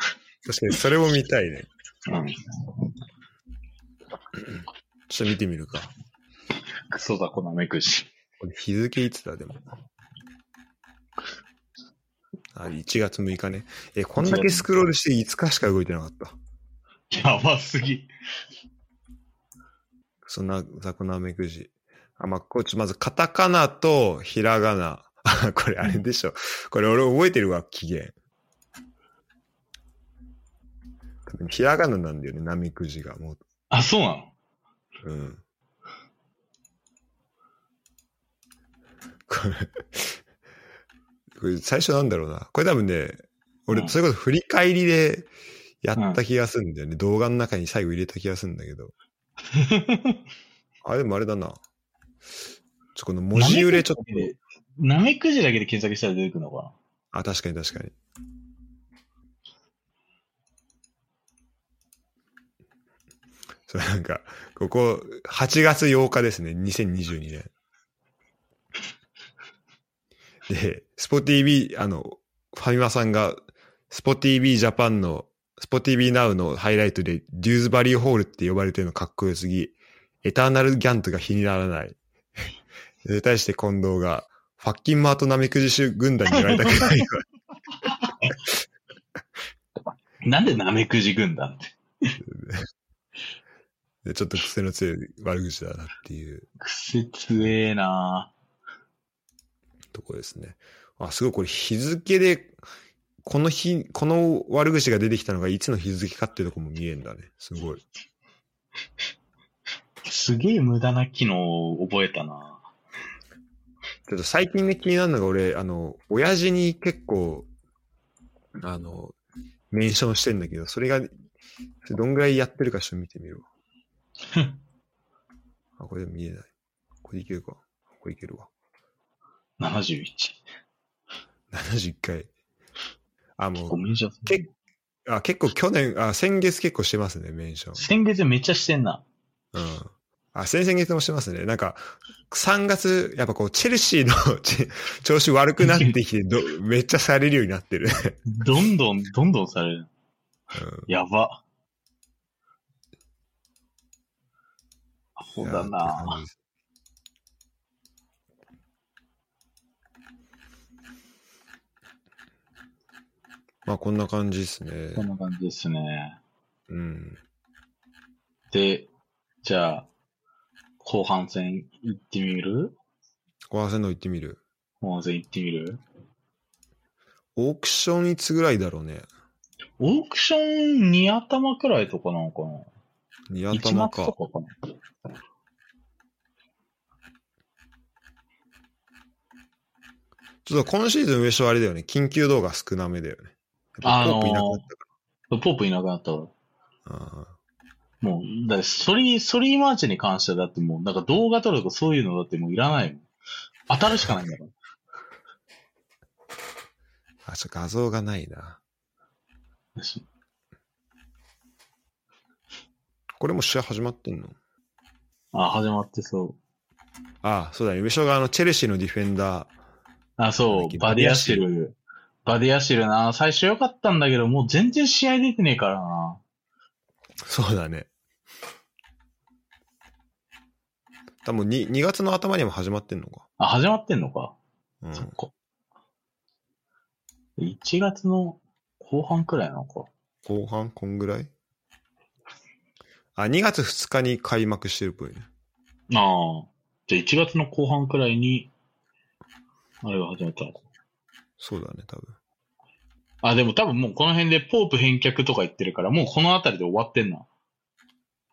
[SPEAKER 2] 確かにそれも見たいね。
[SPEAKER 1] うん。
[SPEAKER 2] ちょっと見てみるか。
[SPEAKER 1] クソだこナメクジ。
[SPEAKER 2] これ日付いつだ、でも。あ、1月6日ね。え、こんだけスクロールして5日しか動いてなかった。
[SPEAKER 1] やばすぎ。
[SPEAKER 2] そんな雑魚なめくじ。あ、まあ、こっち、まずカタカナとひらがな。あ、これあれでしょ。これ俺覚えてるわ、期限。ひらがななんだよね、なめくじが。も
[SPEAKER 1] あ、そうなの？
[SPEAKER 2] う、うん。これ、これ最初なんだろうな。これ多分ね、俺、
[SPEAKER 1] うん
[SPEAKER 2] それこそ振り返りでやった気がするんだよね。動画の中に最後入れた気がするんだけど。あ、でもあれだな。ちょ、この文字揺れちょっと。
[SPEAKER 1] ナメクジだけで検索したら出てくるのか
[SPEAKER 2] あ、確かに確かに。そう、なんか、ここ、8月8日ですね、2022年。で、スポ TV、あの、ファミマさんが、スポ TV ジャパンの、スポ TV Now のハイライトで、デューズバリーホールって呼ばれてるのかっこよすぎ、エターナルギャントが比にならない。で対して近藤が、ファッキンマートナメクジ種軍団に言われたくないわ。
[SPEAKER 1] な なんでナメクジ軍団って。
[SPEAKER 2] でちょっと癖の強い悪口だなっていう
[SPEAKER 1] 癖強えな
[SPEAKER 2] とこですね。あ、すごいこれ日付で、この日、この悪口が出てきたのがいつの日付かっていうとこも見えんだね。すごい。
[SPEAKER 1] すげえ無駄な機能を覚えたな
[SPEAKER 2] ちょっと最近ね気になるのが俺、あの、親父に結構、あの、メンションしてんだけど、それが、どんぐらいやってるかちょっと見てみるわ。あ、これでも見えない。これいけるか。これいけるわ。
[SPEAKER 1] 71。
[SPEAKER 2] 71回。あ、もう
[SPEAKER 1] ご、めんなさい。
[SPEAKER 2] けあ結構去年、あ、先月結構してますね、メンション。
[SPEAKER 1] 先月めっちゃしてんな。
[SPEAKER 2] うん。あ、先々月もしてますね。なんか、3月、やっぱこう、チェルシーのち調子悪くなってきてど、めっちゃされるようになってる。
[SPEAKER 1] どんどん、どんどんされる。
[SPEAKER 2] うん
[SPEAKER 1] やば。アホだな
[SPEAKER 2] じですまあ、こんな感じですね
[SPEAKER 1] こ。んな感じですね。
[SPEAKER 2] うん。
[SPEAKER 1] で、じゃあ、後半戦行ってみる？
[SPEAKER 2] 後半戦の行ってみる。
[SPEAKER 1] 後半戦行ってみる？
[SPEAKER 2] オークションいつぐらいだろうね。
[SPEAKER 1] オークション2頭くらいとかなのかな？
[SPEAKER 2] ニ
[SPEAKER 1] 1
[SPEAKER 2] 頭か。
[SPEAKER 1] 月とかかな？
[SPEAKER 2] ちょっと今シーズン上昇あれだよね。緊急動画少なめだよね。
[SPEAKER 1] あのー
[SPEAKER 2] ポープいなくなったか
[SPEAKER 1] ポープいなくなったから。もう、だソリー、ソリーマーチに関してはだってもう、なんか動画撮るとかそういうのだってもういらないもん。当たるしかないんだから。
[SPEAKER 2] ー あ、ちょ、画像がないな。これも試合始まってんの？
[SPEAKER 1] あ、始まってそう。
[SPEAKER 2] あそうだね。上昇があの、チェルシーのディフェンダー。
[SPEAKER 1] あ、そう、バディアシル。バディアシルな、最初良かったんだけど、もう全然試合出てねえからな。
[SPEAKER 2] そうだね。多分 2, 2月の頭にも始まってんのか。
[SPEAKER 1] あ、始まってんのか。
[SPEAKER 2] うん。
[SPEAKER 1] そっか。1月の後半くらいなのか。
[SPEAKER 2] 後半こんぐらい？あ、2月2日に開幕してるっぽいね。
[SPEAKER 1] ああ。じゃあ1月の後半くらいに、あれが始まったのか。
[SPEAKER 2] そうだね、多分。
[SPEAKER 1] あ、でも多分もうこの辺でポープ返却とか言ってるから、もうこの辺りで終わってんな。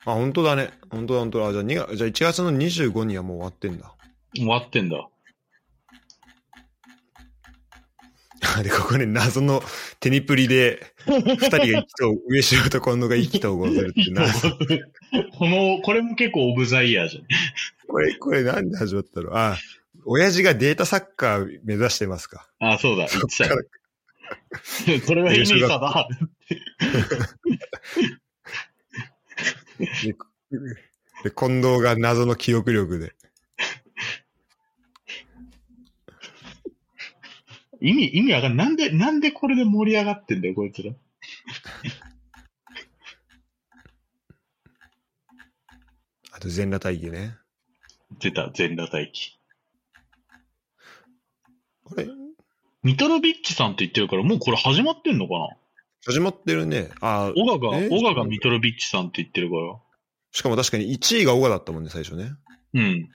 [SPEAKER 2] あ、本当だね。本当だ、本当だ。あじゃあ2月、じゃあ1月の25にはもう終わってんだ。
[SPEAKER 1] 終わってんだ。
[SPEAKER 2] で、ここね、謎のテニプリで、二人が意気投、上白と近藤が意気投合するってな。
[SPEAKER 1] この、これも結構オブザイヤーじゃん。
[SPEAKER 2] これ、これなんで始まったの？あ、親父がデータサッカー目指してますか？
[SPEAKER 1] あ、そうだ、言ってたよ。それはイメージだ。
[SPEAKER 2] でで、近藤が謎の記憶力で。
[SPEAKER 1] 意味、意味わかんない。なんで、なんでこれで盛り上がってんだよ、こいつら。
[SPEAKER 2] あと全裸待機ね。
[SPEAKER 1] 出た、全裸待機。
[SPEAKER 2] あれ？
[SPEAKER 1] ミトロビッチさんって言ってるから、もうこれ始まってんのかな？
[SPEAKER 2] 始まってるね。あ
[SPEAKER 1] オガが、
[SPEAKER 2] え？
[SPEAKER 1] オガがミトロビッチさんって言ってるから。
[SPEAKER 2] しかも確かに1位が小川だったもんね、最初ね。
[SPEAKER 1] うん。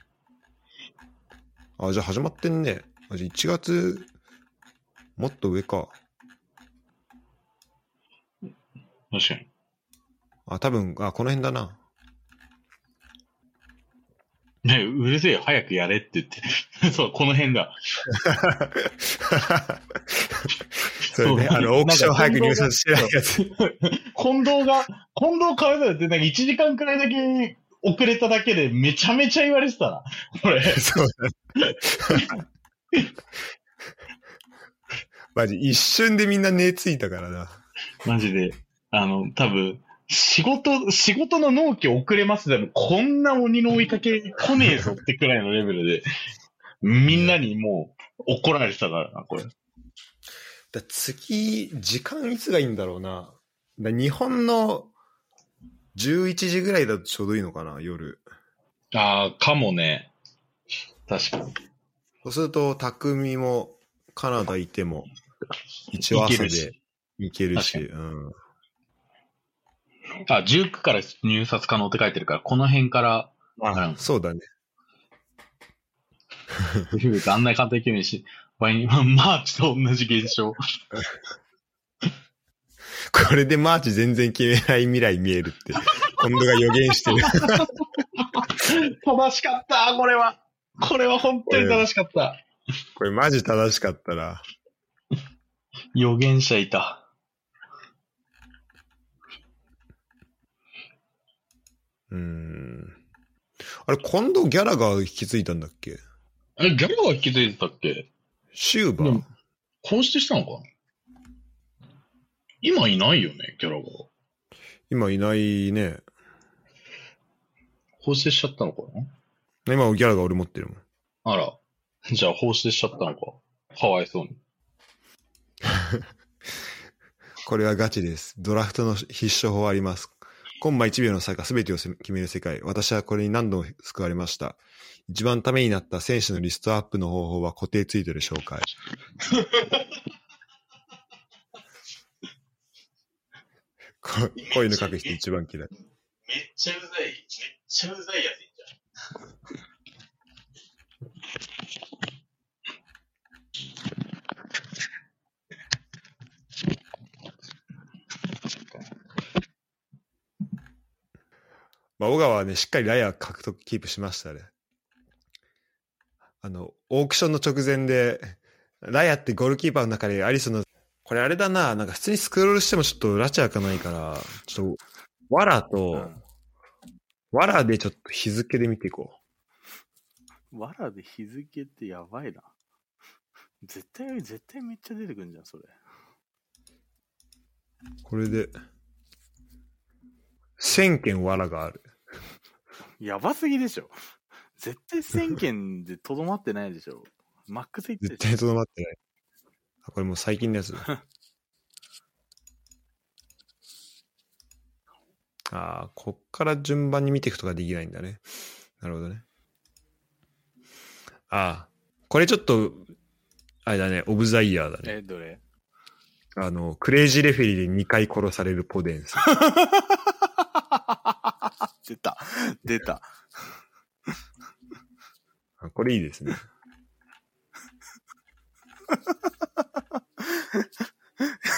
[SPEAKER 2] あ、じゃあ始まってんね。あじゃあ1月、もっと上か。
[SPEAKER 1] 確かに。
[SPEAKER 2] あ、多分、あ、この辺だな。
[SPEAKER 1] ねうるせえよ、早くやれって言って。そう、この辺だ。
[SPEAKER 2] それね、あの、オークション早く入札してないやつ。
[SPEAKER 1] 近藤が、近藤買うだって、なんか1時間くらいだけ遅れただけでめちゃめちゃ言われてたな。これ。
[SPEAKER 2] そうだね。マジ、一瞬でみんな寝ついたからな。
[SPEAKER 1] マジで。あの、多分、仕事、仕事の納期遅れますでも、こんな鬼の追いかけ来ねえぞってくらいのレベルで、みんなにもう怒られてたからな、これ。
[SPEAKER 2] だ次、時間いつがいいんだろうな。だ日本の11時ぐらいだとちょうどいいのかな、夜。
[SPEAKER 1] ああ、かもね。確かに。
[SPEAKER 2] そうすると、匠もカナダいても、一応朝で行けるし。
[SPEAKER 1] 確
[SPEAKER 2] うん。
[SPEAKER 1] あ、19から入札可能って書いてるから、この辺から、
[SPEAKER 2] あそうだね。
[SPEAKER 1] あんな簡単に決めるし、ワイン、マーチと同じ現象。
[SPEAKER 2] これでマーチ全然決めない未来見えるって、今度が予言してる。
[SPEAKER 1] 正しかった、これは。これは本当に正しかった。
[SPEAKER 2] これマジ正しかったら。
[SPEAKER 1] 予言者いた。
[SPEAKER 2] うーん。あれ、今度ギャラが引き継いだんだっけ？
[SPEAKER 1] え、ギャラが引き継いでたっけ？
[SPEAKER 2] シューバー、
[SPEAKER 1] こうしてしたのかな？今いないよね、ギャラが。
[SPEAKER 2] 今いないね。
[SPEAKER 1] 放出しちゃったのかな？
[SPEAKER 2] 今ギャラが俺持ってるもん。
[SPEAKER 1] あら。じゃあ放出しちゃったのか。かわいそうに。
[SPEAKER 2] これはガチです。ドラフトの必勝法あります。コンマ1秒の差が全てを決める世界。私はこれに何度も救われました。一番ためになった選手のリストアップの方法は固定ツイートで紹介。ここういうの書く人一番嫌い。
[SPEAKER 1] めっちゃうざい、めっちゃうざいやついんじ
[SPEAKER 2] まあ、小川はね、しっかりライアー獲得キープしましたね。あの、オークションの直前で、ライアーってゴールキーパーの中でアリソンの、これあれだな、なんか普通にスクロールしてもちょっとラチ開かないから、ちょっと、ワラと、ワラでちょっと日付で見ていこ
[SPEAKER 3] わらで日付ってやばいな。絶対、絶対めっちゃ出てくるんじゃん、それ。
[SPEAKER 2] う。これで、1000件ワラがある。
[SPEAKER 3] やばすぎでしょ。絶対1000件でとどまってないでしょ。マックスいってる
[SPEAKER 2] 絶対とどまってない。あ、これもう最近のやつだ。ああ、こっから順番に見ていくとかできないんだね。なるほどね。ああ、これちょっと、あれだね、オブザイヤーだね。
[SPEAKER 3] え、どれ？
[SPEAKER 2] あの、クレイジーレフェリーで2回殺されるポデンス。
[SPEAKER 3] 出た。出た。
[SPEAKER 2] あこれいいですね。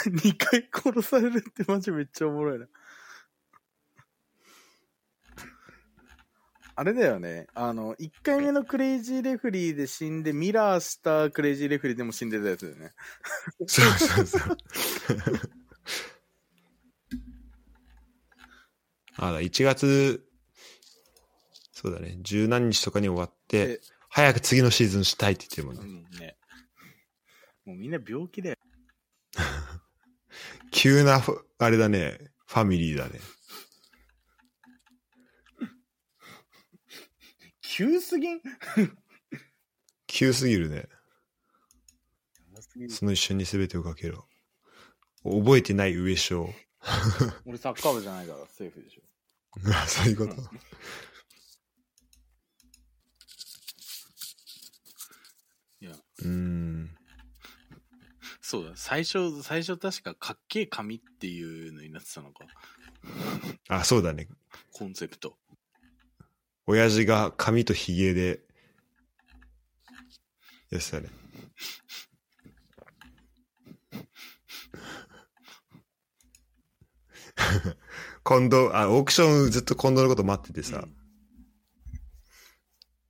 [SPEAKER 3] 2回殺されるってマジめっちゃおもろいな。あれだよね。あの、1回目のクレイジーレフリーで死んで、ミラーしたクレイジーレフリーでも死んでたやつだよね。
[SPEAKER 2] そうそうそう。あだ、1月、そうだね、十何日とかに終わって
[SPEAKER 3] え、
[SPEAKER 2] 早く次のシーズンしたいって言ってるもんね。
[SPEAKER 3] うんね。もうみんな病気だよ。
[SPEAKER 2] 急なフ、あれだね、ファミリーだね。
[SPEAKER 1] 急すぎん？
[SPEAKER 2] 急すぎるね。
[SPEAKER 1] 俺
[SPEAKER 2] その一瞬に全てをかけろ。覚えてない上昇。
[SPEAKER 1] サッカー部じゃないからセーフでしょ。
[SPEAKER 2] あそういうこと。
[SPEAKER 1] いや、
[SPEAKER 2] うーん。
[SPEAKER 1] そうだ、最初、最初確かかっけえ紙っていうのになってたのか。
[SPEAKER 2] あ、そうだね。
[SPEAKER 1] コンセプト。
[SPEAKER 2] 親父が髪と髭で、やってたね。近藤、あ、オークションずっと近藤のこと待っててさ、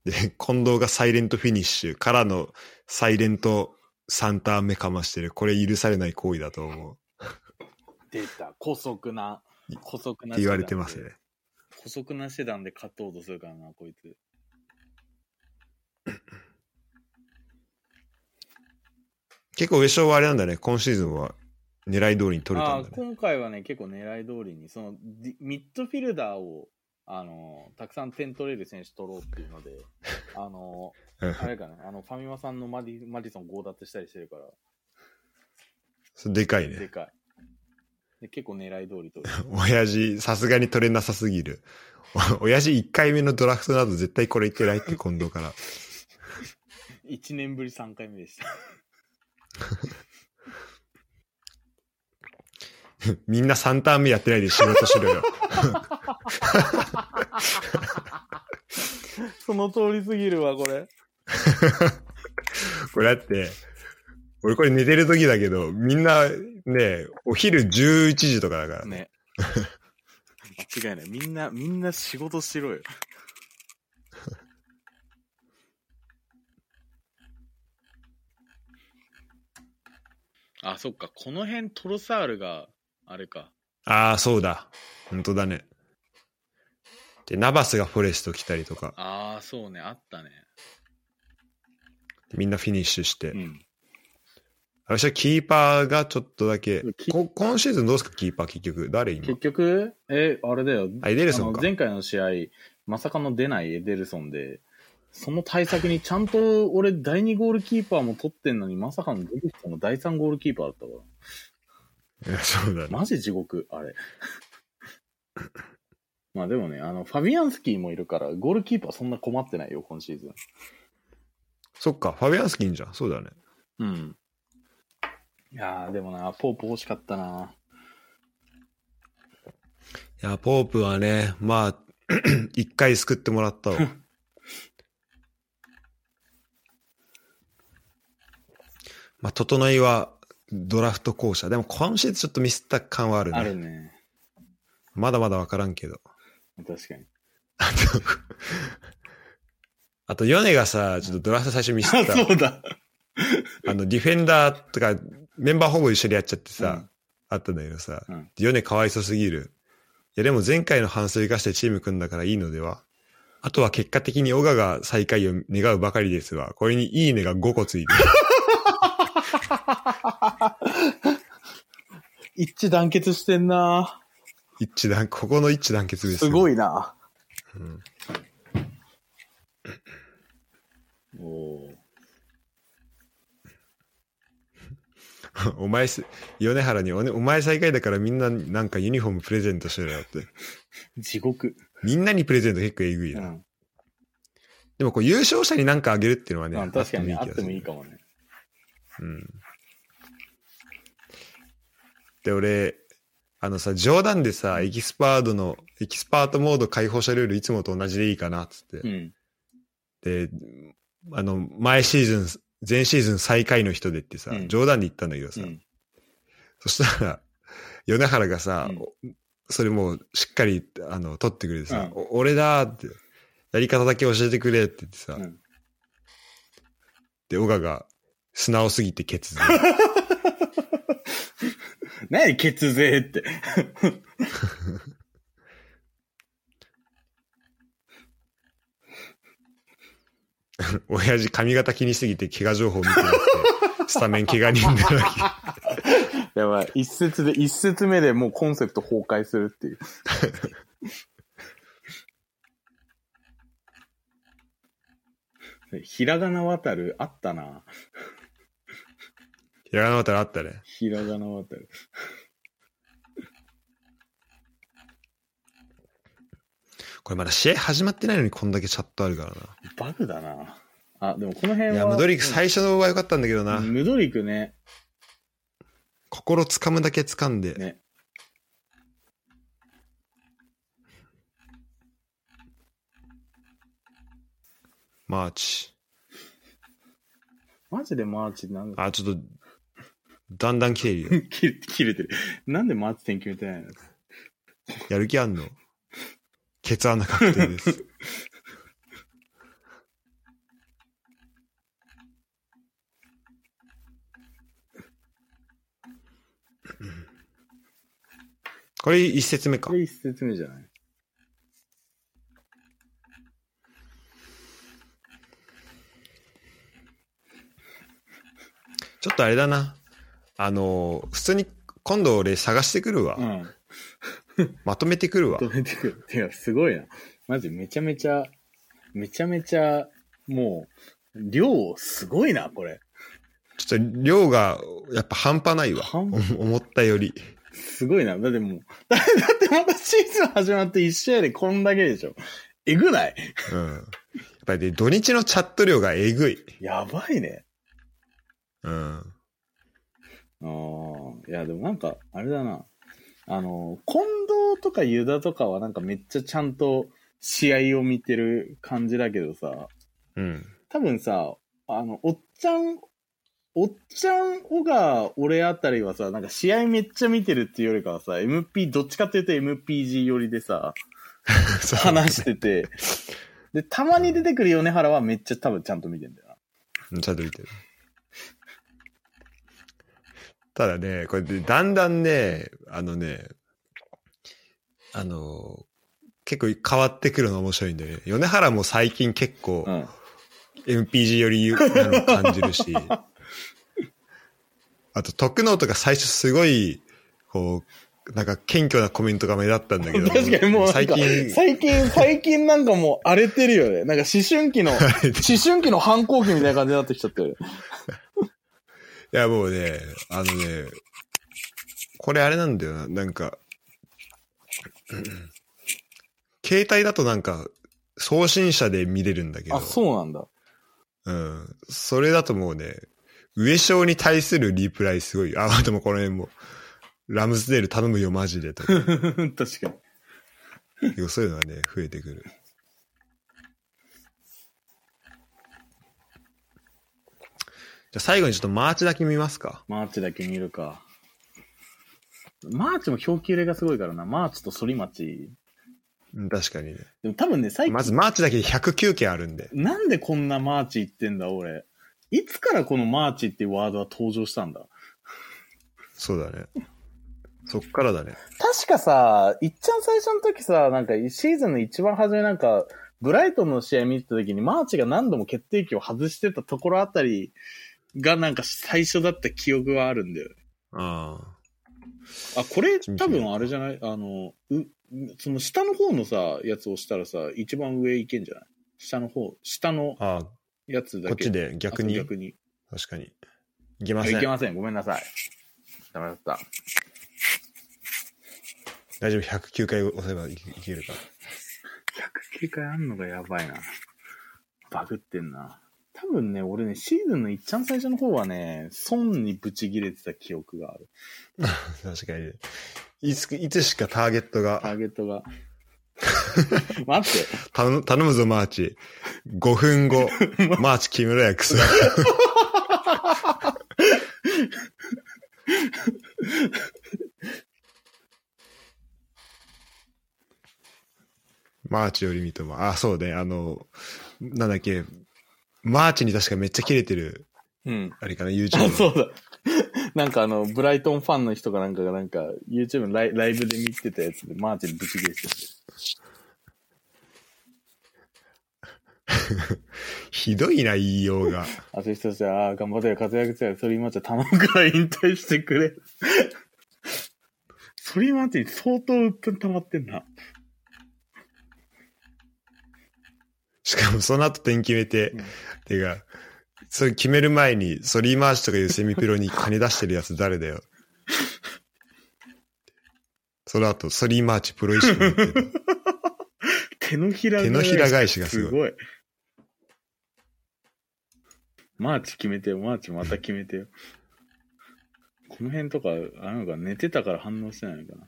[SPEAKER 2] で、近藤がサイレントフィニッシュからのサイレント3ターン目かましてる。これ許されない行為だと思う。
[SPEAKER 1] 出た。古速な、古速な。
[SPEAKER 2] 言われてますね。。
[SPEAKER 1] 古速な手段で勝とうとするからな、こいつ。
[SPEAKER 2] 結構上昇はあれなんだね。今シーズンは狙い通りに取れたんだね。
[SPEAKER 1] 今回はね、結構狙い通りに、その、ミッドフィルダーを、あの、たくさん点取れる選手取ろうっていうので、あの、
[SPEAKER 2] うん
[SPEAKER 1] あれかな、あの、ファミマさんのマディマディソン強奪したりしてるから、
[SPEAKER 2] それでかい
[SPEAKER 1] で
[SPEAKER 2] ね。
[SPEAKER 1] かい。で結構狙い通り取る。
[SPEAKER 2] 親父、さすがに取れなさすぎる。お 親父1回目のドラフトなど絶対これ言ってないって近藤から。
[SPEAKER 1] 1年ぶり3回目でした。
[SPEAKER 2] みんな3ターン目やってないで仕事しろよ。
[SPEAKER 1] その通りすぎるわ、これ。
[SPEAKER 2] これだって、俺これ寝てる時だけど、みんなね、お昼11時とかだからね。
[SPEAKER 1] ね。間違いない。みんな、みんな仕事しろよ。あ、そっか。この辺トロサールが、あれか。
[SPEAKER 2] ああ、そうだ。本当だね。で、ナバスがフォレスト来たりとか、
[SPEAKER 1] ああ、そうね。あったね。
[SPEAKER 2] みんなフィニッシュして。
[SPEAKER 1] うん。
[SPEAKER 2] 私はキーパーがちょっとだけ
[SPEAKER 1] キ、
[SPEAKER 2] こ今シーズンどうですか、キーパー結局。誰今？
[SPEAKER 1] 結局、え、あれだよ。
[SPEAKER 2] あエデルソンか
[SPEAKER 1] あの前回の試合、まさかの出ないエデルソンで、その対策にちゃんと俺第2ゴールキーパーも取ってんのに、まさかの出てきたの第3ゴールキーパーだったから。
[SPEAKER 2] いやそうだね。
[SPEAKER 1] マジ地獄、あれ。まあでもね、あの、ファビアンスキーもいるから、ゴールキーパーそんな困ってないよ、今シーズン。
[SPEAKER 2] そっか、ファビアンスキンじゃん。そうだね。
[SPEAKER 1] うん。いやー、でもな、ポープ欲しかったな。
[SPEAKER 2] いや、ポープはね、まあ、一回救ってもらったわ。まあ、整いはドラフト校舎。でも今シーズンちょっとミスった感はあるね。
[SPEAKER 1] あるね。
[SPEAKER 2] まだまだわからんけど。
[SPEAKER 1] 確かに。
[SPEAKER 2] あと、あと、ヨネがさ、ちょっとドラフト最初ミス
[SPEAKER 1] あ、
[SPEAKER 2] った。
[SPEAKER 1] そうだ。
[SPEAKER 2] あの、ディフェンダーとか、メンバーほぼ一緒にやっちゃってさ、
[SPEAKER 1] うん
[SPEAKER 2] あったんだけどさ、
[SPEAKER 1] うん
[SPEAKER 2] ヨネかわいそうすぎる。いや、でも前回の反省を生かしてチーム組んだからいいのではあとは結果的にオガが最下位を願うばかりですわ。これにいいねが5個ついてる。
[SPEAKER 1] 一致団結してんな。
[SPEAKER 2] 一致団、ここの一致団結です
[SPEAKER 1] すご
[SPEAKER 2] い。
[SPEAKER 1] いな。
[SPEAKER 2] うん
[SPEAKER 1] おー
[SPEAKER 2] お前す、米原にお,、ね、お前最下位だからみんななんかユニフォームプレゼントしてるよって。
[SPEAKER 1] 地獄。
[SPEAKER 2] みんなにプレゼント結構えぐいうな。
[SPEAKER 1] ん。
[SPEAKER 2] でもこう優勝者になんかあげるっていうのはね、
[SPEAKER 1] まあ確かにね、あってもいいかもね。
[SPEAKER 2] うん。で、俺、あのさ、冗談でさ、エキスパートの、エキスパートモード解放者ルールいつもと同じでいいかな、つって。
[SPEAKER 1] うん。
[SPEAKER 2] で、あの、前シーズン、前シーズン最下位の人でってさ、
[SPEAKER 1] うん
[SPEAKER 2] 冗談で言ったんだけどさ、
[SPEAKER 1] うん。
[SPEAKER 2] そしたら、米原がさ、それもうしっかり、あの、取ってくれてさ、俺だーって、やり方だけ教えてくれって言ってさ、
[SPEAKER 1] うん
[SPEAKER 2] で、オガが、素直すぎて決断。
[SPEAKER 1] 何血税って。
[SPEAKER 2] 親父髪型気にしすぎて怪我情報見てなくて、スタメン怪我人だら
[SPEAKER 1] やばい。一節で、一節目でもうコンセプト崩壊するっていう。ひらがな渡るあったな。
[SPEAKER 2] ひらがな渡るあったね。
[SPEAKER 1] ひらがな渡る。
[SPEAKER 2] これまだ試合始まってないのにこんだけチャットあるからな。
[SPEAKER 1] バグだな。あ、でもこの辺は。
[SPEAKER 2] いや、ムドリク最初のは良かったんだけどな。
[SPEAKER 1] うんムドリクね。
[SPEAKER 2] 心掴むだけ掴んで。
[SPEAKER 1] ね。
[SPEAKER 2] マーチ。
[SPEAKER 1] マジでマーチなんだ
[SPEAKER 2] あ、ちょっと、だんだん来てるよ。
[SPEAKER 1] 切 れ切れてる。なんでマーチ点決めてないの
[SPEAKER 2] やる気あんの？ケツ穴確定です。これ一節目か
[SPEAKER 1] こ。れ一説目じゃない？
[SPEAKER 2] ちょっとあれだな。あの、普通に今度俺探してくるわ。
[SPEAKER 1] うん。
[SPEAKER 2] まとめてくるわ。
[SPEAKER 1] 止めてくる。てか、すごいな。マジめちゃめちゃ、めちゃめちゃ、もう、量すごいな、これ。
[SPEAKER 2] ちょっと量がやっぱ半端ないわ。思ったより。
[SPEAKER 1] すごいな。だってもう、だ だってまたシーズン始まって一試合でこんだけでしょ。えぐない
[SPEAKER 2] うん。やっぱりね、土日のチャット量がえぐい。
[SPEAKER 1] やばいね。
[SPEAKER 2] うん。
[SPEAKER 1] ああ、いや、でもなんか、あれだな。あの、近藤とかユダとかはなんかめっちゃちゃんと試合を見てる感じだけどさ、
[SPEAKER 2] うん。
[SPEAKER 1] 多分さ、あの、おっちゃん、おっちゃん、小川、俺あたりはさ、なんか試合めっちゃ見てるっていうよりかはさ、MP、どっちかっていうと MPG 寄りでさ、話してて、で、たまに出てくる米原はめっちゃ多分ちゃんと見てんだよな。
[SPEAKER 2] うんちゃんと見てる。ただね、これでだんだんね、あのね、あの、結構変わってくるの面白いんでね。米原も最近結構
[SPEAKER 1] うん。
[SPEAKER 2] MPG よりなの感じるし、あと徳能とか最初すごい、こう、なんか謙虚なコメントが目立ったんだけど、
[SPEAKER 1] 確かにもう
[SPEAKER 2] 最近、
[SPEAKER 1] 最近、最近なんかもう荒れてるよね。なんか思春期の、思春期の反抗期みたいな感じになってきちゃってる。
[SPEAKER 2] いやもうね、あのね、これあれなんだよな、なんか、う ん携帯だとなんか、送信者で見れるんだけど、
[SPEAKER 1] あ、そうなんだ。
[SPEAKER 2] うん。それだともうね、上昇に対するリプライすごい。あ、でもこの辺も、ラムスデール頼むよマジでとか。
[SPEAKER 1] 確かに。
[SPEAKER 2] そういうのがね、増えてくる。じゃあ最後にちょっとマーチだけ見ますか。
[SPEAKER 1] マーチだけ見るか。マーチも表記揺れがすごいからな。マーチと反町。
[SPEAKER 2] うん、確かにね。
[SPEAKER 1] でも多分ね、最近、
[SPEAKER 2] まずマーチだけで109件あるんで。
[SPEAKER 1] なんでこんなマーチ言ってんだ、俺。いつからこのマーチっていうワードは登場したんだ？
[SPEAKER 2] そうだね。そっからだね。
[SPEAKER 1] 確かさ、いっちゃん最初の時さ、なんかシーズンの一番初めなんか、ブライトンの試合見てた時にマーチが何度も決定機を外してたところあたりがなんか最初だった記憶はあるんだよね。
[SPEAKER 2] あ
[SPEAKER 1] あ、これ多分あれじゃない？あの、う、その下の方のさ、やつをしたらさ、一番上行けんじゃない？下の方、下の
[SPEAKER 2] あ。ああ、
[SPEAKER 1] やつだけ。
[SPEAKER 2] こっちで逆に？
[SPEAKER 1] あ逆に。
[SPEAKER 2] 確かに。いけません。
[SPEAKER 1] いけません。ごめんなさい。ダメだった。
[SPEAKER 2] 大丈夫、109回押せばいけるから。
[SPEAKER 1] 109回あんのがやばいな。バグってんな。多分ね、俺ね、シーズンのいっちゃん最初の方はね、ソンにブチ切れてた記憶がある。
[SPEAKER 2] 確かにね。いつ、いつしかターゲット
[SPEAKER 1] タ
[SPEAKER 2] が、
[SPEAKER 1] ーゲットが。待って。
[SPEAKER 2] 頼む頼むぞ、マーチ。5分後、マーチ木村屋クソ。マーチより三笘。あ、そうね。あの、なんだっけ。マーチに確かめっちゃ切れてる、
[SPEAKER 1] うん。
[SPEAKER 2] あれかな、
[SPEAKER 1] あ
[SPEAKER 2] YouTube の。
[SPEAKER 1] そうだ。なんかあの、ブライトンファンの人かなんかがなんか、YouTube のライライブで見てたやつで、マーチにブチ切れてて。
[SPEAKER 2] ひどいな、言いようが。
[SPEAKER 1] あと一つは、ああ、頑張ってよ、活躍してよ、ソリーマーチは頼むから引退してくれ。ソリーマーチに相当鬱憤溜まってんな。
[SPEAKER 2] しかもその後点決めて、
[SPEAKER 1] うん
[SPEAKER 2] てか、それ決める前に、ソリーマーチとかいうセミプロに金出してるやつ誰だよ。その後、ソリーマーチプロ意識持ってる
[SPEAKER 1] 手のひら
[SPEAKER 2] 手のひら返しがす
[SPEAKER 1] す
[SPEAKER 2] ごい。
[SPEAKER 1] ごい。マーチ決めてよ、マーチまた決めてよ。この辺とか、あのか寝てたから反応してないのかな。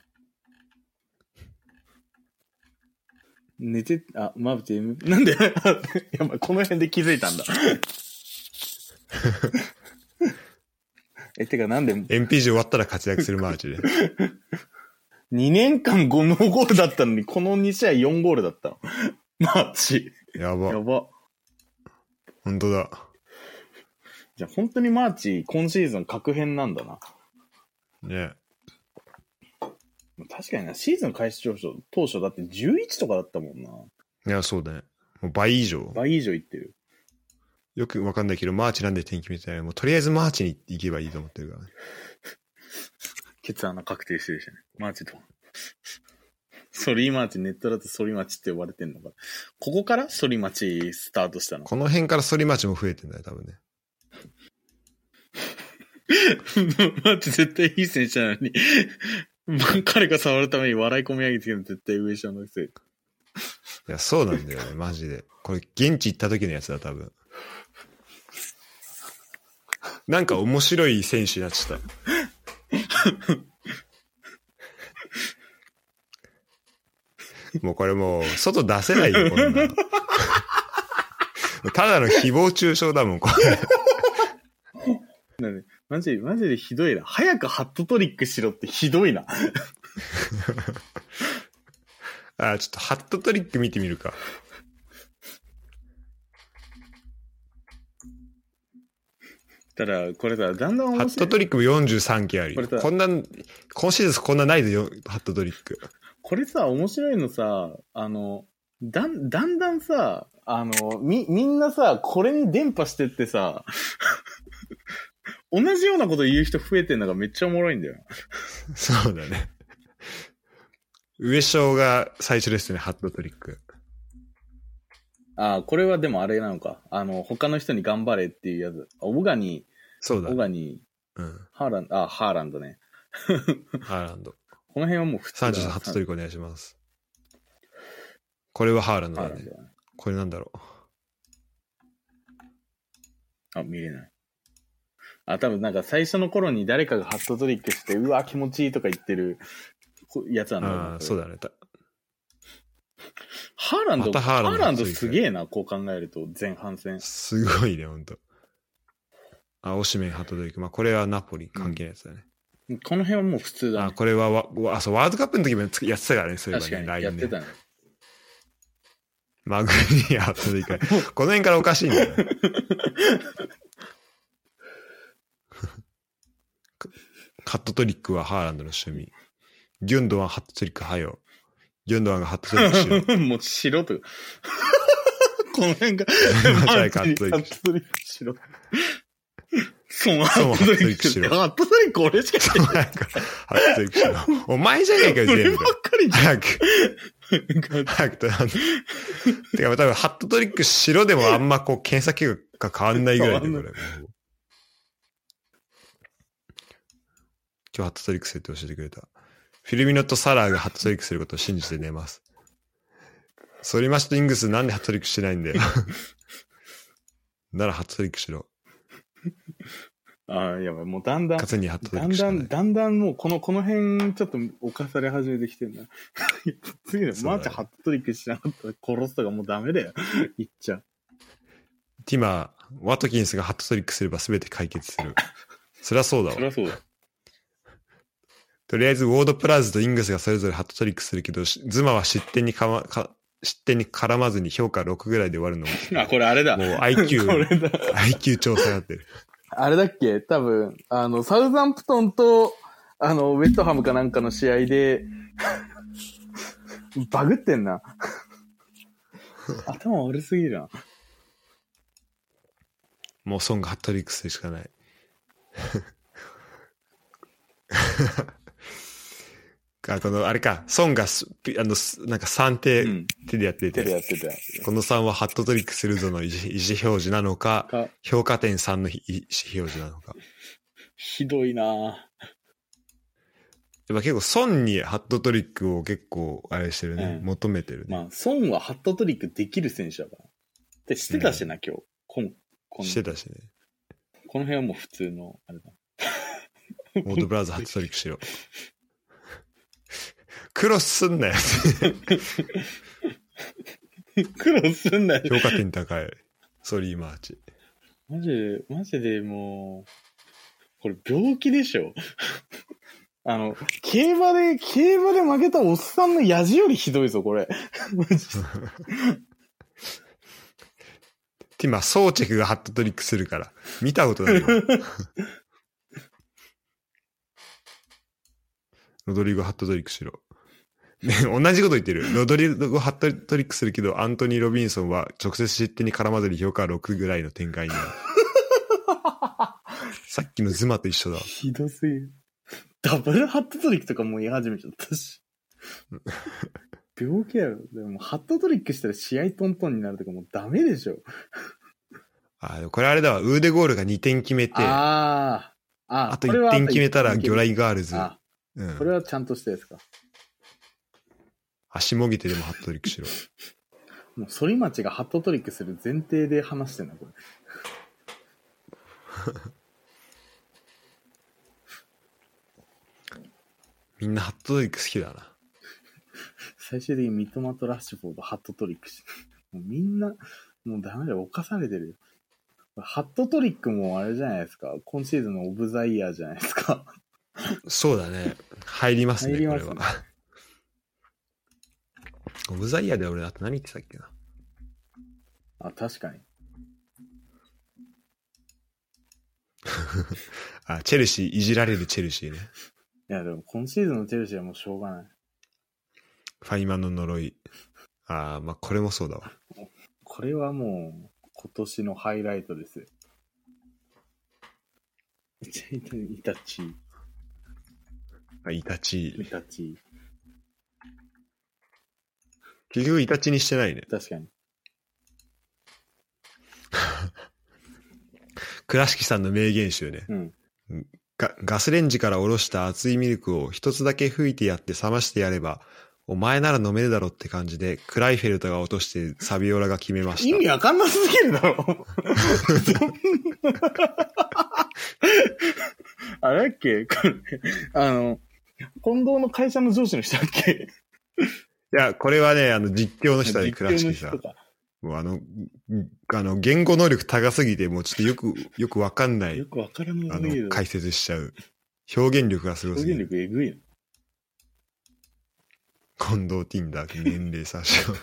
[SPEAKER 1] 寝て、あ、マブチ、なんで？やばい、この辺で気づいたんだ。え、てかなんで、2
[SPEAKER 2] MP 終わったら活躍するマーチで。
[SPEAKER 1] 年間5ノーゴールだったのに、この2試合4ゴールだったの？マーチ。
[SPEAKER 2] やば
[SPEAKER 1] や。ば。
[SPEAKER 2] 本当だ。
[SPEAKER 1] じゃあ本当にマーチ、今シーズン確変なんだな。
[SPEAKER 2] ね
[SPEAKER 1] 確かにな、シーズン開始当初、当初だって11とかだったもんな。
[SPEAKER 2] いや、そうだね。もう倍以上。
[SPEAKER 1] 倍以上いってる。
[SPEAKER 2] よくわかんないけど、マーチなんで点決めてないもうとりあえずマーチに行けばいいと思ってるからね。
[SPEAKER 1] ケツ穴確定してるしね。マーチと。ソリーマーチ、ネットだとソリマチって呼ばれてんのか。ここからソリマチスタートしたの？
[SPEAKER 2] この辺からソリマーチも増えてんだよ、多分ね。
[SPEAKER 1] マーチ絶対いい選手なのに。ま あ彼が触るたびに笑い込み上げてるの絶対上下のせい。
[SPEAKER 2] いや、そうなんだよね、マジで。これ、現地行った時のやつだ、多分。なんか面白い選手になっちゃった。もうこれもう、外出せないよ、こんなの。ただの誹謗中傷だもん、これ。
[SPEAKER 1] マジ、マジでひどいな。早くハットトリックしろってひどいな。
[SPEAKER 2] あ、ちょっとハットトリック見てみるか。
[SPEAKER 1] ただ、これさ、だんだん面
[SPEAKER 2] ハッ
[SPEAKER 1] 白い。
[SPEAKER 2] トトリックも43件あるよ。
[SPEAKER 1] これさ
[SPEAKER 2] こんな、今シーズンこんなないでよ、ハットトリック。
[SPEAKER 1] これさ、面白いのさ、あの、だん、だんだんさ、あの、み、みんなさ、これに伝播してってさ、同じようなこと言う人増えてんのがめっちゃおもろいんだよ。
[SPEAKER 2] そうだね。上昇が最初ですね、ハットトリック。
[SPEAKER 1] あこれはでもあれなのか。あの、他の人に頑張れっていうやつ。あオガニ
[SPEAKER 2] そうだ
[SPEAKER 1] ー、オ。ガニー、
[SPEAKER 2] うん。
[SPEAKER 1] ハーランド、あ、ハーランドね。
[SPEAKER 2] ハーランド。
[SPEAKER 1] この辺はもう普通だ。
[SPEAKER 2] 33ハットトリックお願いします。これはハーランドだね。これなんだろ
[SPEAKER 1] あ、見れない。あ、多分なんか最初の頃に誰かがハットトリックして、うわ、気持ちいいとか言ってるこやつな
[SPEAKER 2] う。
[SPEAKER 1] んだろ
[SPEAKER 2] ああ、そうだね。た
[SPEAKER 1] ハーランド、
[SPEAKER 2] またハーランド
[SPEAKER 1] ハーランドすげえな、こう考えると、前半戦。
[SPEAKER 2] すごいね、ほんと。あ、オシメンハットトリック。まあ、これはナポリ関係ないやつだね。
[SPEAKER 1] この辺はもう普通だ
[SPEAKER 2] あ、
[SPEAKER 1] ね。
[SPEAKER 2] これはわ、わあ、そう、ワールドカップの時もやってたからね、そういえばね、ラインで。
[SPEAKER 1] やってたね。
[SPEAKER 2] マグニアハットトリック。この辺からおかしいんだよね。ハットトリックはハーランドの趣味。ギュンドワンハットトリックはよ。ギュンドワンがハットトリックしろ。
[SPEAKER 1] もうしろと。この辺が、ハットトリックしろ。そう、ハットトリックしろ。ハットトリック俺しか
[SPEAKER 2] そうなんか、ハットトリックしろ。お前じゃねえかよ、全部
[SPEAKER 1] 俺ば。っかりじ
[SPEAKER 2] 早く、早くと、あのてか、多分、ハットトリックしろでもあんまこう、検索結果が変わんないぐらいで、これ。もう今日ハットトリックするって教えてくれた。フィルミノとサラーがハットトリックすることを信じて寝ます。ソリマシとイングスなんでハットトリックしてないんだよ。ならハットトリックしろ。
[SPEAKER 1] ああ、やばい、もうだんだん
[SPEAKER 2] 勝、つにハットトリ
[SPEAKER 1] だんだん、
[SPEAKER 2] ックしかない。
[SPEAKER 1] だんだんもうこの、この辺ちょっと犯され始めてきてんな。次の、
[SPEAKER 2] そうだね
[SPEAKER 1] マーチハットトリックしなかったら殺すとかもうダメだよ。言っちゃう。
[SPEAKER 2] ティマー、ワトキンスがハットトリックすれば全て解決する。そりゃそうだわ。
[SPEAKER 1] そりゃそうだ。
[SPEAKER 2] とりあえず、ウォードプラーズとイングスがそれぞれハットトリックするけど、しズマは失点にかま、か失点に絡まずに評価6ぐらいで終わるのも、
[SPEAKER 1] あ、これあれだ。
[SPEAKER 2] もう IQ
[SPEAKER 1] これだ。
[SPEAKER 2] IQ 調査になってる。
[SPEAKER 1] あれだっけ？多分、あの、サウザンプトンと、あの、ウェットハムかなんかの試合で、バグってんな。頭悪すぎるな。
[SPEAKER 2] もうソンがハットトリックするしかない。あこの、あれか、ソンがす、あの、すなんか3手、
[SPEAKER 1] うん。
[SPEAKER 2] 手でやって
[SPEAKER 1] 手でや
[SPEAKER 2] て、
[SPEAKER 1] ってた。
[SPEAKER 2] この3はハットトリックするぞの意思表示なのか、
[SPEAKER 1] か、
[SPEAKER 2] 評価点3の意思表示なのか。
[SPEAKER 1] ひどいなぁ
[SPEAKER 2] やっぱ結構、ソンにハットトリックを結構、あれしてるね、
[SPEAKER 1] うん
[SPEAKER 2] 求めてるね。
[SPEAKER 1] まあ、孫はハットトリックできる選手だから。で、してたしな、今日。こん、この
[SPEAKER 2] してたしね。
[SPEAKER 1] この辺はもう普通の、あれだ。
[SPEAKER 2] モードブラウザハットトリックしろ。クロスすんなよ。
[SPEAKER 1] 苦労すんなよ。
[SPEAKER 2] 評価点高い。ソリーマーチ。
[SPEAKER 1] マジで、マジでもう、これ病気でしょ あの、競馬で、競馬で負けたおっさんのヤジよりひどいぞ、これ。
[SPEAKER 2] 今、ソーチェクがハットトリックするから。見たことないわ。ロドリゴハットトリックしろ。ね、同じこと言ってる。ロドリゴハットトリックするけど、アントニー・ロビンソンは直接失点に絡まずに評価6ぐらいの展開になる。さっきのズマと一緒だ。
[SPEAKER 1] ひどすぎる。ダブルハットトリックとかもう言い始めちゃったし。病気だよ。でも、ハットトリックしたら試合トントンになるとかもうダメでしょ。
[SPEAKER 2] あ、これあれだわ。ウーデゴールが2点決めて、あ
[SPEAKER 1] ああ。
[SPEAKER 2] と1点決めたら魚雷ガールズ。
[SPEAKER 1] あ、
[SPEAKER 2] うん
[SPEAKER 1] これはちゃんとしたやつか？
[SPEAKER 2] 足もぎてでもハットトリックしろ。
[SPEAKER 1] もう、反町がハットトリックする前提で話してんな、これ。
[SPEAKER 2] みんなハットトリック好きだな。
[SPEAKER 1] 最終的に三笘とラッシュフォードハットトリックしもうみんな、もうダメだよ、犯されてるよ。ハットトリックもあれじゃないですか。今シーズンのオブザイヤーじゃないですか。
[SPEAKER 2] そうだね。入りますね、
[SPEAKER 1] 入りますね
[SPEAKER 2] これは。オブザイヤーで俺、あと何言ってたっけな。
[SPEAKER 1] あ、確かに。
[SPEAKER 2] あ、チェルシー、いじられるチェルシーね。
[SPEAKER 1] いや、でも今シーズンのチェルシーはもうしょうがない。
[SPEAKER 2] ファイマンの呪い。ああ、まあこれもそうだわ。
[SPEAKER 1] これはもう、今年のハイライトですよ。イタチ、
[SPEAKER 2] あ、イタチ
[SPEAKER 1] イ。タチ。
[SPEAKER 2] 結局イタチにしてないね。
[SPEAKER 1] 確かに。
[SPEAKER 2] 倉敷さんの名言集ね。
[SPEAKER 1] うん。
[SPEAKER 2] ガガスレンジからおろした熱いミルクを一つだけ吹いてやって冷ましてやれば、お前なら飲めるだろって感じで、クライフェルトが落としてサビオラが決めました。
[SPEAKER 1] 意味わかんなすぎるだろ。あれだっけ？あの、近藤の会社の上司の人だっけ？
[SPEAKER 2] いや、これはね、あの、実況の人で倉敷さん。もうあの、あの、言語能力高すぎて、もうちょっとよく、よくわかんない
[SPEAKER 1] よ、くわからな
[SPEAKER 2] あ
[SPEAKER 1] すぎる
[SPEAKER 2] の、。解説しちゃう。表現力がすごす
[SPEAKER 1] 表
[SPEAKER 2] ぎる。
[SPEAKER 1] 現力えぐいな。
[SPEAKER 2] 近藤ティンダー、年齢詐称。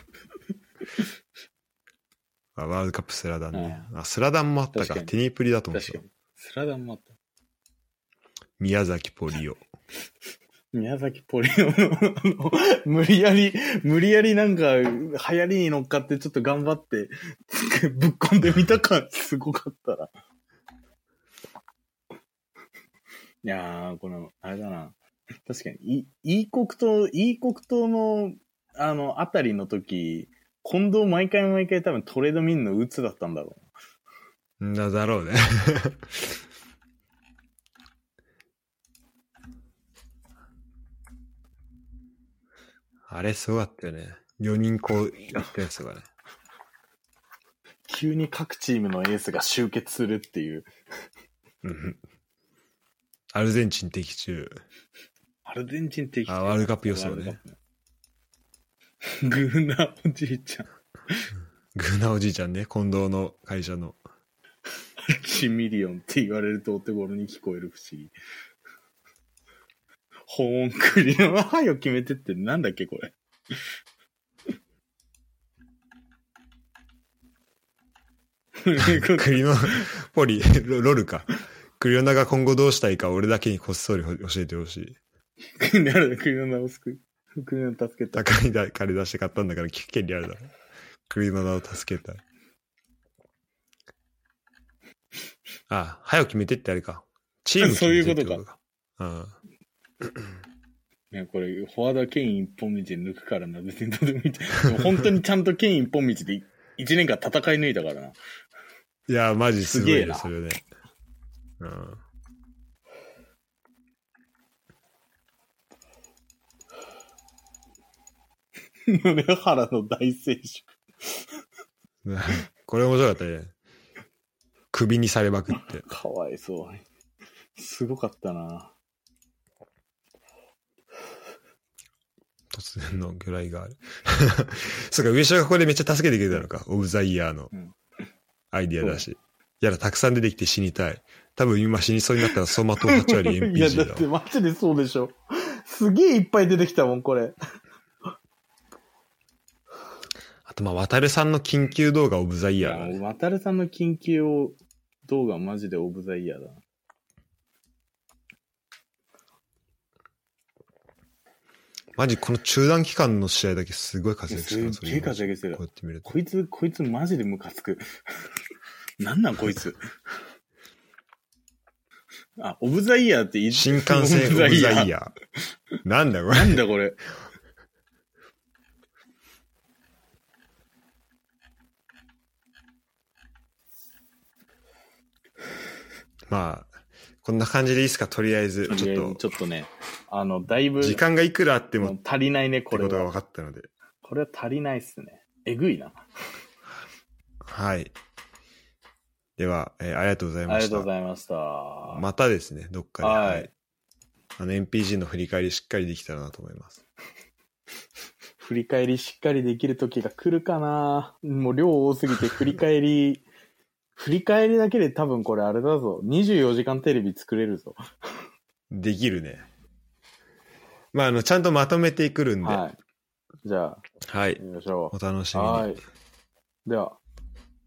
[SPEAKER 2] あワールドカップスラダンね。あ、スラダンもあったか。
[SPEAKER 1] 確かに
[SPEAKER 2] テニプリだと思ってた。
[SPEAKER 1] スラダンもあった。
[SPEAKER 2] 宮崎ポリオ。
[SPEAKER 1] 宮崎ポリオの、あの、無理やり、無理やりなんか、流行りに乗っかってちょっと頑張って、ぶっ込んでみた感すごかったら。いやー、この、あれだな。確かに、い、い国島、い国島の、あの、あたりの時、近藤毎回毎回多分トレードミンの鬱だったんだろ
[SPEAKER 2] んだだろうね。あれすごかったよね。4人こうやったやつがね。
[SPEAKER 1] う。急に各チームのエースが集結するっていう。
[SPEAKER 2] うんアルゼンチン的中。
[SPEAKER 1] アルゼンチン的
[SPEAKER 2] あワールドカップ予想ね。
[SPEAKER 1] グーナーおじいちゃん。
[SPEAKER 2] グーナおじいちゃんね。近藤の会社の。
[SPEAKER 1] 1ミリオンって言われるとお手頃に聞こえる不思議。保温クリの歯を決めてってなんだっけこれ。
[SPEAKER 2] クリノ、ポリ、ロロルか。クリオナが今後どうしたいか俺だけにこっそり教えてほしい。
[SPEAKER 1] クリの名を救う。クリの助けた。
[SPEAKER 2] 高い金出して買ったんだから聞く権利あるだろ。クリオナを助けたい。あ、早く決めてってあれか。チーム決めてってことか。うん。
[SPEAKER 1] ね、これ、フォワードはケイン一本道で抜くからな、別にどうでもいい。本当にちゃんとケイン一本道で一年間戦い抜いたからな。
[SPEAKER 2] いや、マジすごい
[SPEAKER 1] な
[SPEAKER 2] それね。うん。
[SPEAKER 1] 宗原の大成熟。
[SPEAKER 2] これ面白かったね。首にされまくって。
[SPEAKER 1] かわいそうに。すごかったな。
[SPEAKER 2] 突然の魚雷がある。そうか、上昇がここでめっちゃ助けてくれたのか。オブザイヤーの
[SPEAKER 1] うん
[SPEAKER 2] アイディアだし。やだ、たくさん出てきて死にたい。多分今死にそうになったら走馬灯8割
[SPEAKER 1] いや、だってマジでそうでしょ。すげえいっぱい出てきたもん、これ。
[SPEAKER 2] あと、まあ、渡るさんの緊急動画オブザイヤーだね、
[SPEAKER 1] 渡るさんの緊急を動画マジでオブザイヤーだな。
[SPEAKER 2] マジこの中断期間の試合だけすごい活躍してる
[SPEAKER 1] すっげえ活躍してる
[SPEAKER 2] こうやって見ると。
[SPEAKER 1] こいつ、こいつマジでムカつく。なんなんこいつ。あ、オブザイヤーって言い
[SPEAKER 2] 新幹線オブザイヤー。なんだこれ。
[SPEAKER 1] なんだこれ。
[SPEAKER 2] まあ、こんな感じでいいですか？とりあえず。ちょっ
[SPEAKER 1] ちょっとね、あの、だいぶ、
[SPEAKER 2] と、時間がいくらあっても
[SPEAKER 1] 足りないね、
[SPEAKER 2] て
[SPEAKER 1] これ
[SPEAKER 2] ことが分
[SPEAKER 1] は。
[SPEAKER 2] かったので。
[SPEAKER 1] これは足りないっすね。えぐいな。
[SPEAKER 2] はい。では、えーありがとうござい
[SPEAKER 1] ありがとう
[SPEAKER 2] ました。
[SPEAKER 1] ございました。
[SPEAKER 2] またですね、どっかで。
[SPEAKER 1] はい
[SPEAKER 2] あの、NPG の振り返りしっかりできたらなと思います。
[SPEAKER 1] 振り返りしっかりできる時が来るかなもう量多すぎて振り返り、振り返りだけで多分これあれだぞ。24時間テレビ作れるぞ。
[SPEAKER 2] できるね。まあ、あの、ちゃんとまとめてくるんで。は
[SPEAKER 1] はい。じゃあ、
[SPEAKER 2] い。
[SPEAKER 1] 行きましょ
[SPEAKER 2] お楽し
[SPEAKER 1] う。
[SPEAKER 2] みに。
[SPEAKER 1] はい。では、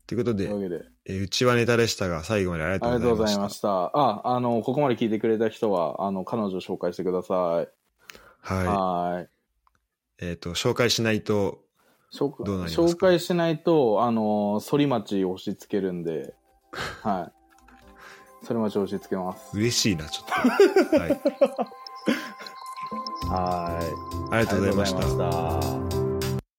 [SPEAKER 2] ということで
[SPEAKER 1] という、わけで、
[SPEAKER 2] えーうちはネタでしたが、最後までありが
[SPEAKER 1] とうご
[SPEAKER 2] ざいまし。
[SPEAKER 1] ざいましたた。あ、あの、ここまで聞いてくれた人は、あの、彼女を紹介してください。
[SPEAKER 2] は
[SPEAKER 1] はい。
[SPEAKER 2] い。えっ、と、紹介しないと、
[SPEAKER 1] 紹介しないと、あの、反町押し付けるんで、はい。反町押し付けます。
[SPEAKER 2] 嬉しいな、ちょっと。はい。
[SPEAKER 1] はい。ありがとうございました。